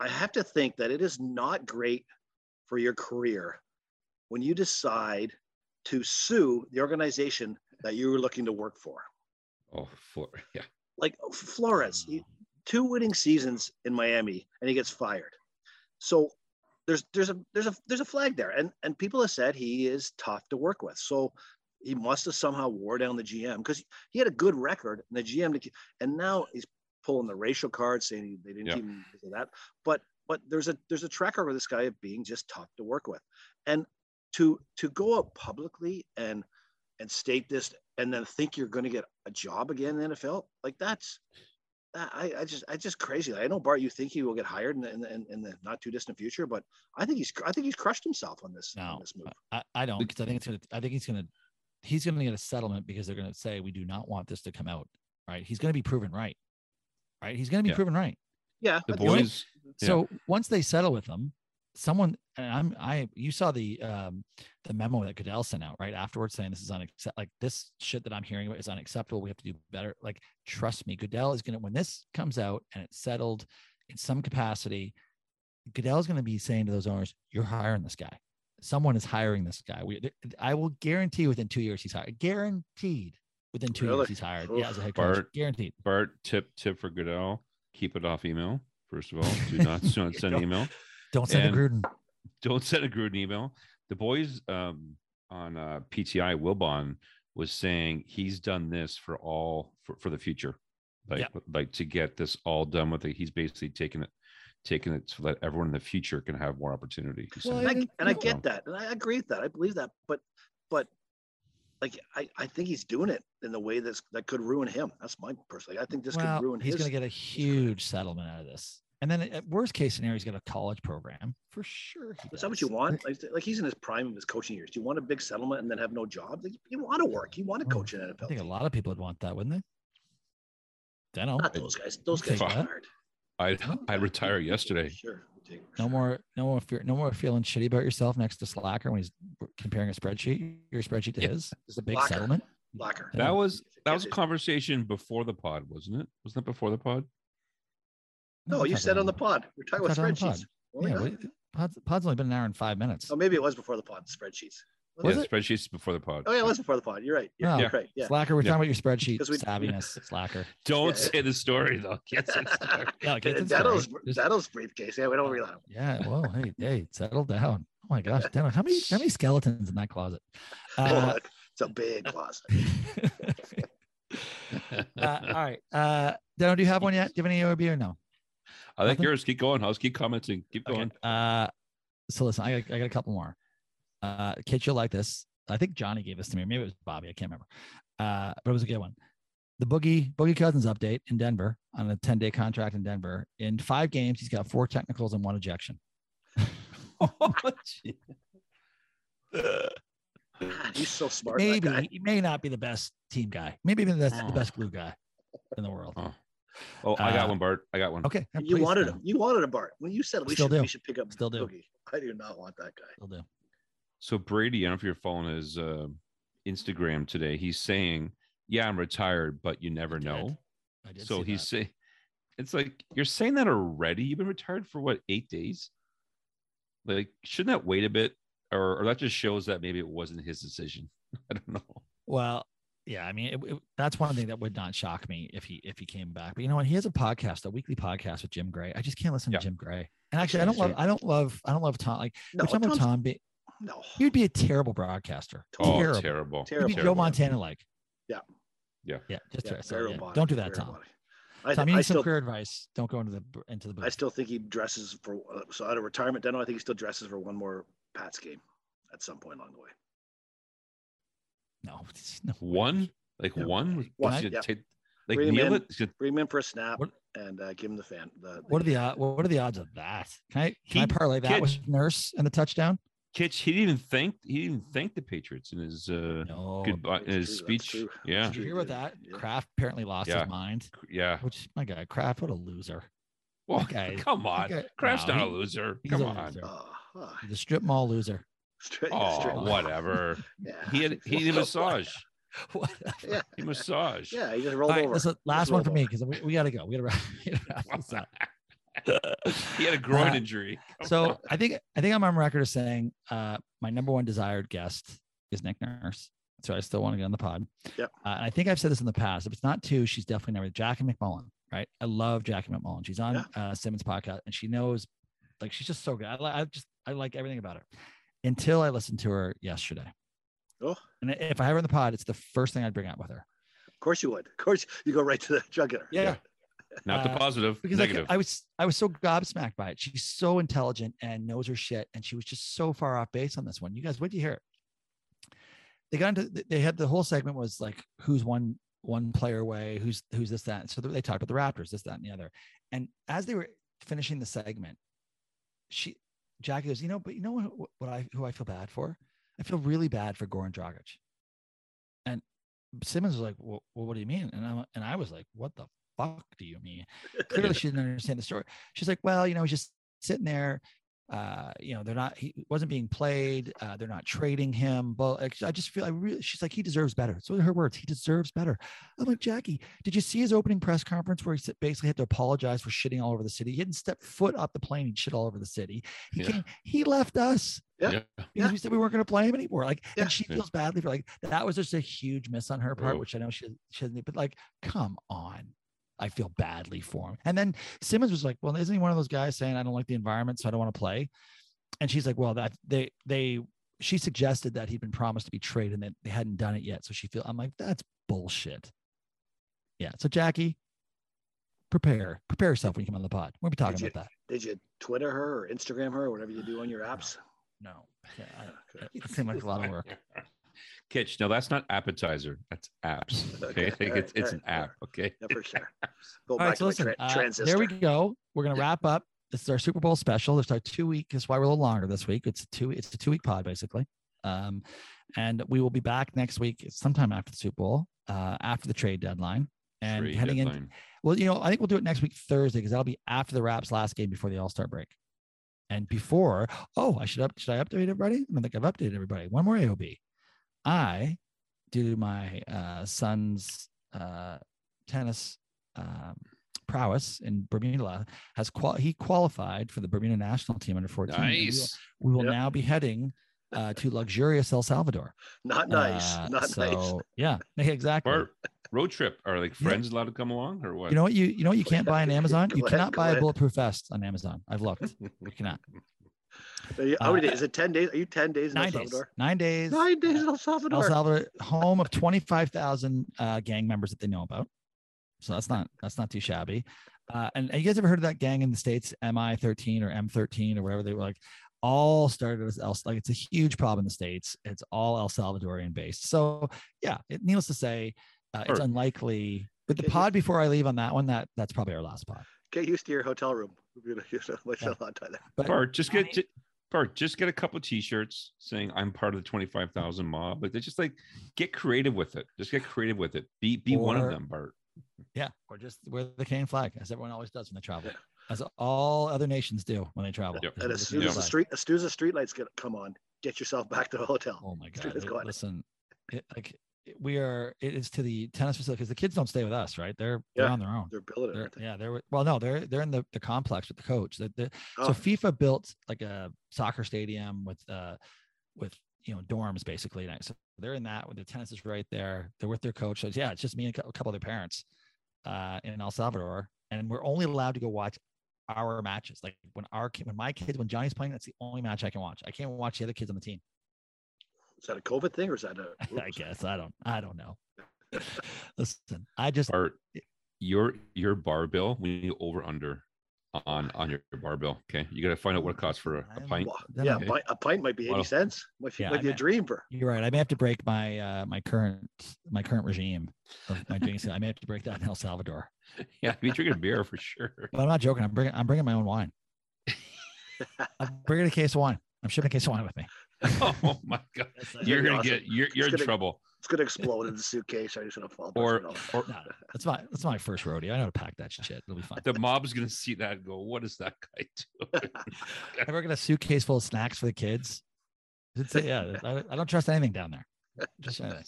I have to think that it is not great for your career when you decide to sue the organization that you were looking to work for. Oh, for yeah. Like Flores, he, two winning seasons in Miami, and he gets fired. So there's there's a there's a there's a flag there, and and people have said he is tough to work with. So he must have somehow wore down the GM because he had a good record, and the GM, and now he's pulling the racial card, saying he, they didn't Yeah. even do that. But but there's a there's a track record of this guy of being just tough to work with, and to to go out publicly and and state this and then think you're going to get a job again in the NFL, like that's I, I just I just crazy. I know Bart, you think he will get hired in the, in the, in- in the not too distant future, but I think he's I think he's crushed himself on this on this move. I, I don't because I think it's gonna. I think he's gonna. He's gonna get a settlement because they're gonna say we do not want this to come out. Right? He's gonna be proven right. Right? He's gonna be Yeah. proven right. Yeah, The I so. boys Yeah. So once they settle with them, someone and I'm I you saw the um the memo that Goodell sent out right afterwards saying this is unacceptable like this shit that I'm hearing about is unacceptable. We have to do better. Like trust me, Goodell is gonna when this comes out and it's settled in some capacity, Goodell is gonna be saying to those owners, You're hiring this guy. Someone is hiring this guy. We I will guarantee within two years he's hired. Guaranteed within two Really? years he's hired. Yeah, as a head coach. Bart- Guaranteed. Bart tip tip for Goodell. Keep it off email. First of all, do not, do not send Don't- email. Don't send And- a Gruden. Don't send a Gruden email. The boys um, on uh, PTI Wilbon was saying he's done this for all for, for the future, like Yeah. like to get this all done with it. He's basically taking it taking it so that everyone in the future can have more opportunity. He's Well, and I, and- and I get that, and I agree with that. I believe that, but but like I, I think he's doing it in the way that's that could ruin him. That's my personally. I think this well, could ruin he's his. going to get a huge settlement out of this. And then at worst case scenario, he's got a college program for sure. Is that what you want? Like, like he's in his prime of his coaching years. Do you want a big settlement and then have no job? Like, you want to work. You want to coach in NFL. I think a lot of people would want that, wouldn't they? Deno, Not those guys. Those guys Take are hard. I I retired yesterday. Sure. we no more, no more, fear, no more feeling shitty about yourself next to Slacker when he's comparing a spreadsheet, your spreadsheet to Yeah. his. Is a big Slacker. settlement. Blacker. Yeah. That was that was a conversation before the pod, wasn't it? Wasn't that before the pod? No, we you said on the pod. We're talking about talked on the pod. spreadsheets. Yeah, yeah. what- pod's, pod's only been an hour and five minutes. Oh, maybe it was before the pod. Spreadsheets. Was yeah, it? spreadsheets before the pod. Oh yeah, it was before the pod. You're right. Yeah, No. you're right. Yeah. Slacker, we're Yeah. talking about your spreadsheet 'Cause we- savviness. Slacker. Don't Yeah. say the story though. Can't say the story. Yeah, get the Dano's. Just- Dano's briefcase. Yeah, we don't rely on. Yeah. Well, hey, hey, settle down. Oh my gosh, Dano, how many how many skeletons in that closet? Oh, Uh, it's a big closet. uh, all right. Uh, Dano, do you have one yet? Do you have any OB or no? I like Nothing? yours. Keep going. I'll keep commenting. Keep Okay. going. Uh, so listen, I got, I got a couple more. Uh, Kit, you'll like this. I think Johnny gave this to me. Maybe it was Bobby. I can't remember. Uh, but it was a good one. The Boogie Boogie Cousins update in Denver on a 10 day contract in Denver. In five games, he's got four technicals and one ejection. oh, He's so smart. Maybe he may not be the best team guy. Maybe even the, the Oh. best glue guy in the world. Oh. Oh, I got Uh, one, Bart. I got one. Okay. You wanted Dano. him. You wanted a Bart. When you said we Still should, do. we should pick up Still do. Boogie. I do not want that guy. Will do. So Brady, I don't know if you're following his uh, Instagram today. He's saying yeah, I'm retired, but you never did. know. I did So he's saying, it's like you're saying that already. You've been retired for what eight days? Like, shouldn't that wait a bit, or or that just shows that maybe it wasn't his decision? I don't know. Well, yeah, I mean, it, it- that's one thing that would not shock me if he if he came back. But you know what? He has a podcast, a weekly podcast with Jim Gray. I just can't listen Yeah. to Jim Gray. And actually, I don't love, I don't love, I don't love Tom. Like, No, we're talking about Tom's- Tom. Be, No, he would be a terrible broadcaster. Oh, terrible. terrible. He'd terrible. Joe Montana like. Yeah. Yeah. Yeah. Just Yeah, so, yeah, robotic, don't do that, Tom. robotic. I, Tom, th- you I need some still, career advice. Don't go into the into the booth. I still think he dresses for. Uh, so out of retirement, Deno, I think he still dresses for one more Pats game at some point along the way. no, no. One, like Yeah. one, One, What's yeah. take- like Bring him kneel in. it. Bring him in for a snap What- and uh, give him the fan. The, What are the uh, odds? What are the odds of that? Can I can I parlay that with Nurse and the touchdown? Kitch, he didn't even thank he didn't even thank the Patriots in his uh No. goodbye in his true, speech. Yeah, Did you hear about that? Yeah. Kraft apparently lost Yeah. his mind. yeah. Which my God, Kraft, what a loser. Well, guy- come on, guy- Kraft's no, not a loser. he's Come a on. loser. Oh, oh, strip mall loser. straight, Oh, straight- whatever. Yeah. He had he had a massage. Whatever. Yeah. He massage. Yeah, he just All rolled right, over. listen, last Just one rolled for me over. because we, we got to go. We got to wrap, we gotta wrap this up. he had a groin Uh, injury. Come So on. I think I think I'm on record as saying uh, my number one desired guest is Nick Nurse. So I still want to get on the pod. Yep. Uh, and I think I've said this in the past. If it's not two, she's definitely number Jackie MacMullan. Right. I love Jackie MacMullan. She's on Yeah. uh, Simmons podcast, and she knows, like, she's just so good. I, li- I just I like everything about her. Until I listened to her yesterday, Oh, and if I have her in the pod, it's the first thing I'd bring up with her. of course you would. Of course you go right to the jugular. Yeah. Not the uh, positive, because like. I was I was so gobsmacked by it. She's so intelligent and knows her shit, and she was just so far off base on this one. You guys, what did you hear? They got into they had the whole segment was like who's one one player away, who's who's this that. So they talked about the Raptors, this that and the other. And as they were finishing the segment, she Jackie goes, you know, but you know what, what I who I feel bad for? I feel really bad for Goran Dragic. And Simmons was like, well, well what do you mean? And I and I was like, what the fuck do you mean? clearly she didn't understand the story. She's like, well, you know, he's just sitting there. Uh, you know, they're not. He wasn't being played. Uh, they're not trading him. But I just feel. I really. She's like, he deserves better. So her words. He deserves better. I'm like, Jackie, did you see his opening press conference where he basically had to apologize for shitting all over the city? He didn't step foot off the plane. He'd shit all over the city. He Yeah. came. He left us Yeah. yeah. because Yeah. we said we weren't going to play him anymore. Like, Yeah. and she Yeah. feels badly for like that was just a huge miss on her part, Oh. which I know she she doesn't. But like, come on, I feel badly for him. And then Simmons was like, "Well, isn't he one of those guys saying I don't like the environment, so I don't want to play?" And she's like, "Well, that they they." She suggested that he'd been promised to be traded and that they hadn't done it yet. So she feel I'm like, that's bullshit. Yeah. So Jackie, prepare prepare yourself when you come on the pod. We'll be talking you- about that. Did you Twitter her or Instagram her or whatever you do on your apps? No, yeah, I- it seemed like a lot of work. Kitch, no, that's not appetizer. That's apps. Okay, Okay, Like, it's it's an app. Okay. Yeah, for sure. Go All back so to listen, tra- uh, transistor. there we go. We're gonna Yeah. wrap up. This is our Super Bowl special. It's our two week. That's why we're a little longer this week. It's a two. It's a two week pod basically. Um, and we will be back next week, sometime after the Super Bowl, uh, after the trade deadline, and Trade heading in. Well, you know, I think we'll do it next week Thursday because that'll be after the Raps last game before the All Star break, and before. Oh, I should up. Should I update everybody? I don't think I've updated everybody. One more AOB. I, due to my uh, son's uh, tennis um, prowess in Bermuda, has qual- he qualified for the Bermuda national team under 14. and we will- Nice. We will Yep. now be heading uh, to luxurious El Salvador. Not nice. Uh, Not nice. so, Yeah, exactly. Bart, road trip. Are like Yeah. friends allowed to come along or what? You know what you you know what you can't buy on Amazon? You cannot buy a bulletproof vest on Amazon. I've looked. You cannot. Are you- how many uh, days? Is it 10 days? Are you 10 days in El Nine days. Nine days. Nine days in El Salvador. El Salvador. Salvador, home of 25,000 uh, gang members that they know about. So that's not that's not too shabby. Uh, and you guys ever heard of that gang in the states, MI13 or M13 or whatever they were like? All started as El, like it's a huge problem in the states. It's all El Salvadorian based. So yeah, it, needless to say, uh, it's unlikely. But the pod before I leave on that one, that that's probably our last pod. Get used to your hotel room. We're gonna use a much Yeah. a lot of time there. But Bart, just get ju- Bart, just get a couple t-shirts saying I'm part of the 25,000 mob. Like they just like get creative with it. Just get creative with it. Be be one of them, Bart. Yeah, or just wear the Canadian flag, as everyone always does when they travel, as all other nations do when they travel. Yep. And as soon as the street, as soon as the street lights get come on, get yourself back to the hotel. Oh my god! it- listen, it, like we are. It is to the tennis facility because the kids don't stay with us, right? They're they're on their own. They're building They're, everything. yeah, they're well, no, they're they're in the, the complex with the coach. The, the, Oh, So FIFA built like a soccer stadium with uh with you know dorms basically. And so they're in that with the tennis is right there. They're with their coach. So yeah, it's just me and a couple of their parents uh in El Salvador, and we're only allowed to go watch our matches. Like when our when my kids when Johnny's playing, that's the only match I can watch. I can't watch the other kids on the team. Is that a COVID thing or is that a? I guess I don't I don't know. Listen, I just Art, your your bar bill, we need over under on on your bar bill. Okay, you got to find out what it costs for a, a I'm- pint. Well, yeah, I'm- a pint, a pint might be eighty Well, cents. Might, be- yeah, might I be a meant- dream for. You're right. I may have to break my uh my current my current regime of my drinking. I may have to break that in El Salvador. Yeah, be drinking beer for sure. But I'm not joking. I'm bringing I'm bringing my own wine. I'm bringing a case of wine. I'm shipping a case of wine with me. oh my god, It's you're gonna gonna get you're you're in gonna- trouble. It's gonna explode in the suitcase. I'm just gonna fall. Or or No, that's my that's my first rodeo. I know how to pack that shit. It'll be fine. the mob's gonna see that and go, "What is that guy doing?" I work in a suitcase full of snacks for the kids. It's, yeah, I, I don't trust anything down there. Just anything.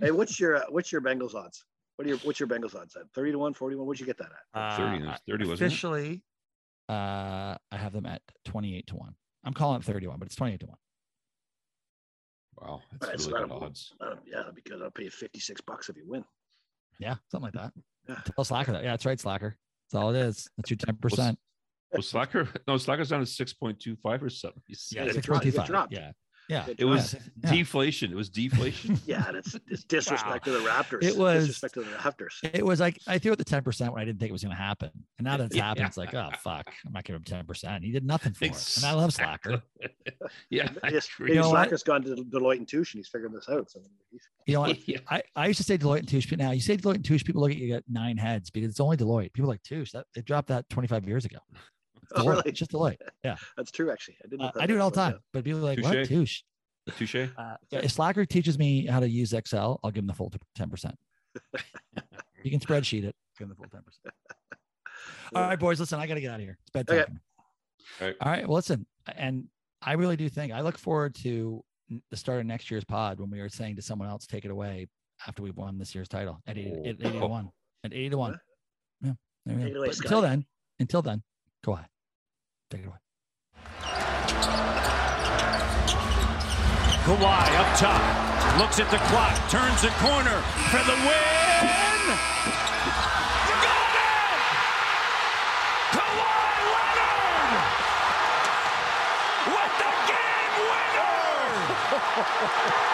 hey, what's your uh, what's your Bengals odds? What are your what's your Bengals odds at? Thirty to one, 41? What'd you get that at? 30, 30, wasn't it? Uh, Officially, uh, I have them at 28 to 1. I'm calling it 31, but it's 28 to 1. Wow, that's so really good odds. Uh, yeah, that'd be good. I'll pay you fifty six bucks if you win. Yeah, something like that. Yeah. Tell Slacker that. Yeah, that's right, Slacker. That's all it is. That's your 10%. Well, Slacker, no, Slacker's down to six point two five or something. Yeah, said it it. dropped- 6.25. dropped. Yeah. Yeah. It was Yeah. Deflation. It was deflation. Yeah, and it's it's disrespect to the Raptors. It was- disrespect to the Raptors. It was like I threw it the 10% when I didn't think it was going to happen. And now that it's Yeah. happened, it's like, oh, fuck. I'm not giving him 10%. He did nothing for it. And I love Slacker. yeah, I agree. maybe know what? Slacker's gone to Deloitte and Touche and he's figuring this out. So You know what? Yeah. I, I used to say Deloitte and Touche, but now you say Deloitte and Touche, people look at you at nine heads because it's only Deloitte. People like Touche. That they dropped that 25 years ago. It's Oh, Deloitte. really? It's just Deloitte. Yeah. that's true, actually. I didn't. Uh, I do it all the was time, but people are like, what? Touche. Touche. Touche. Uh, yeah, if Slacker teaches me how to use Excel, I'll give him the full 10%. you can spreadsheet it, give him the full 10%. All right, boys, listen, I got to get out of here. It's bedtime. Okay. All right. All right. Well, listen, and I really do think I look forward to the start of next year's pod when we are saying to someone else, take it away after we've won this year's title at 80, at 80 to 1. At 80 to 1. Yeah. There we go. away, But until then, until then, go ahead. Take it away. Kawhi up top, looks at the clock, turns the corner for the win. Golden! Kawhi Leonard with the game winner.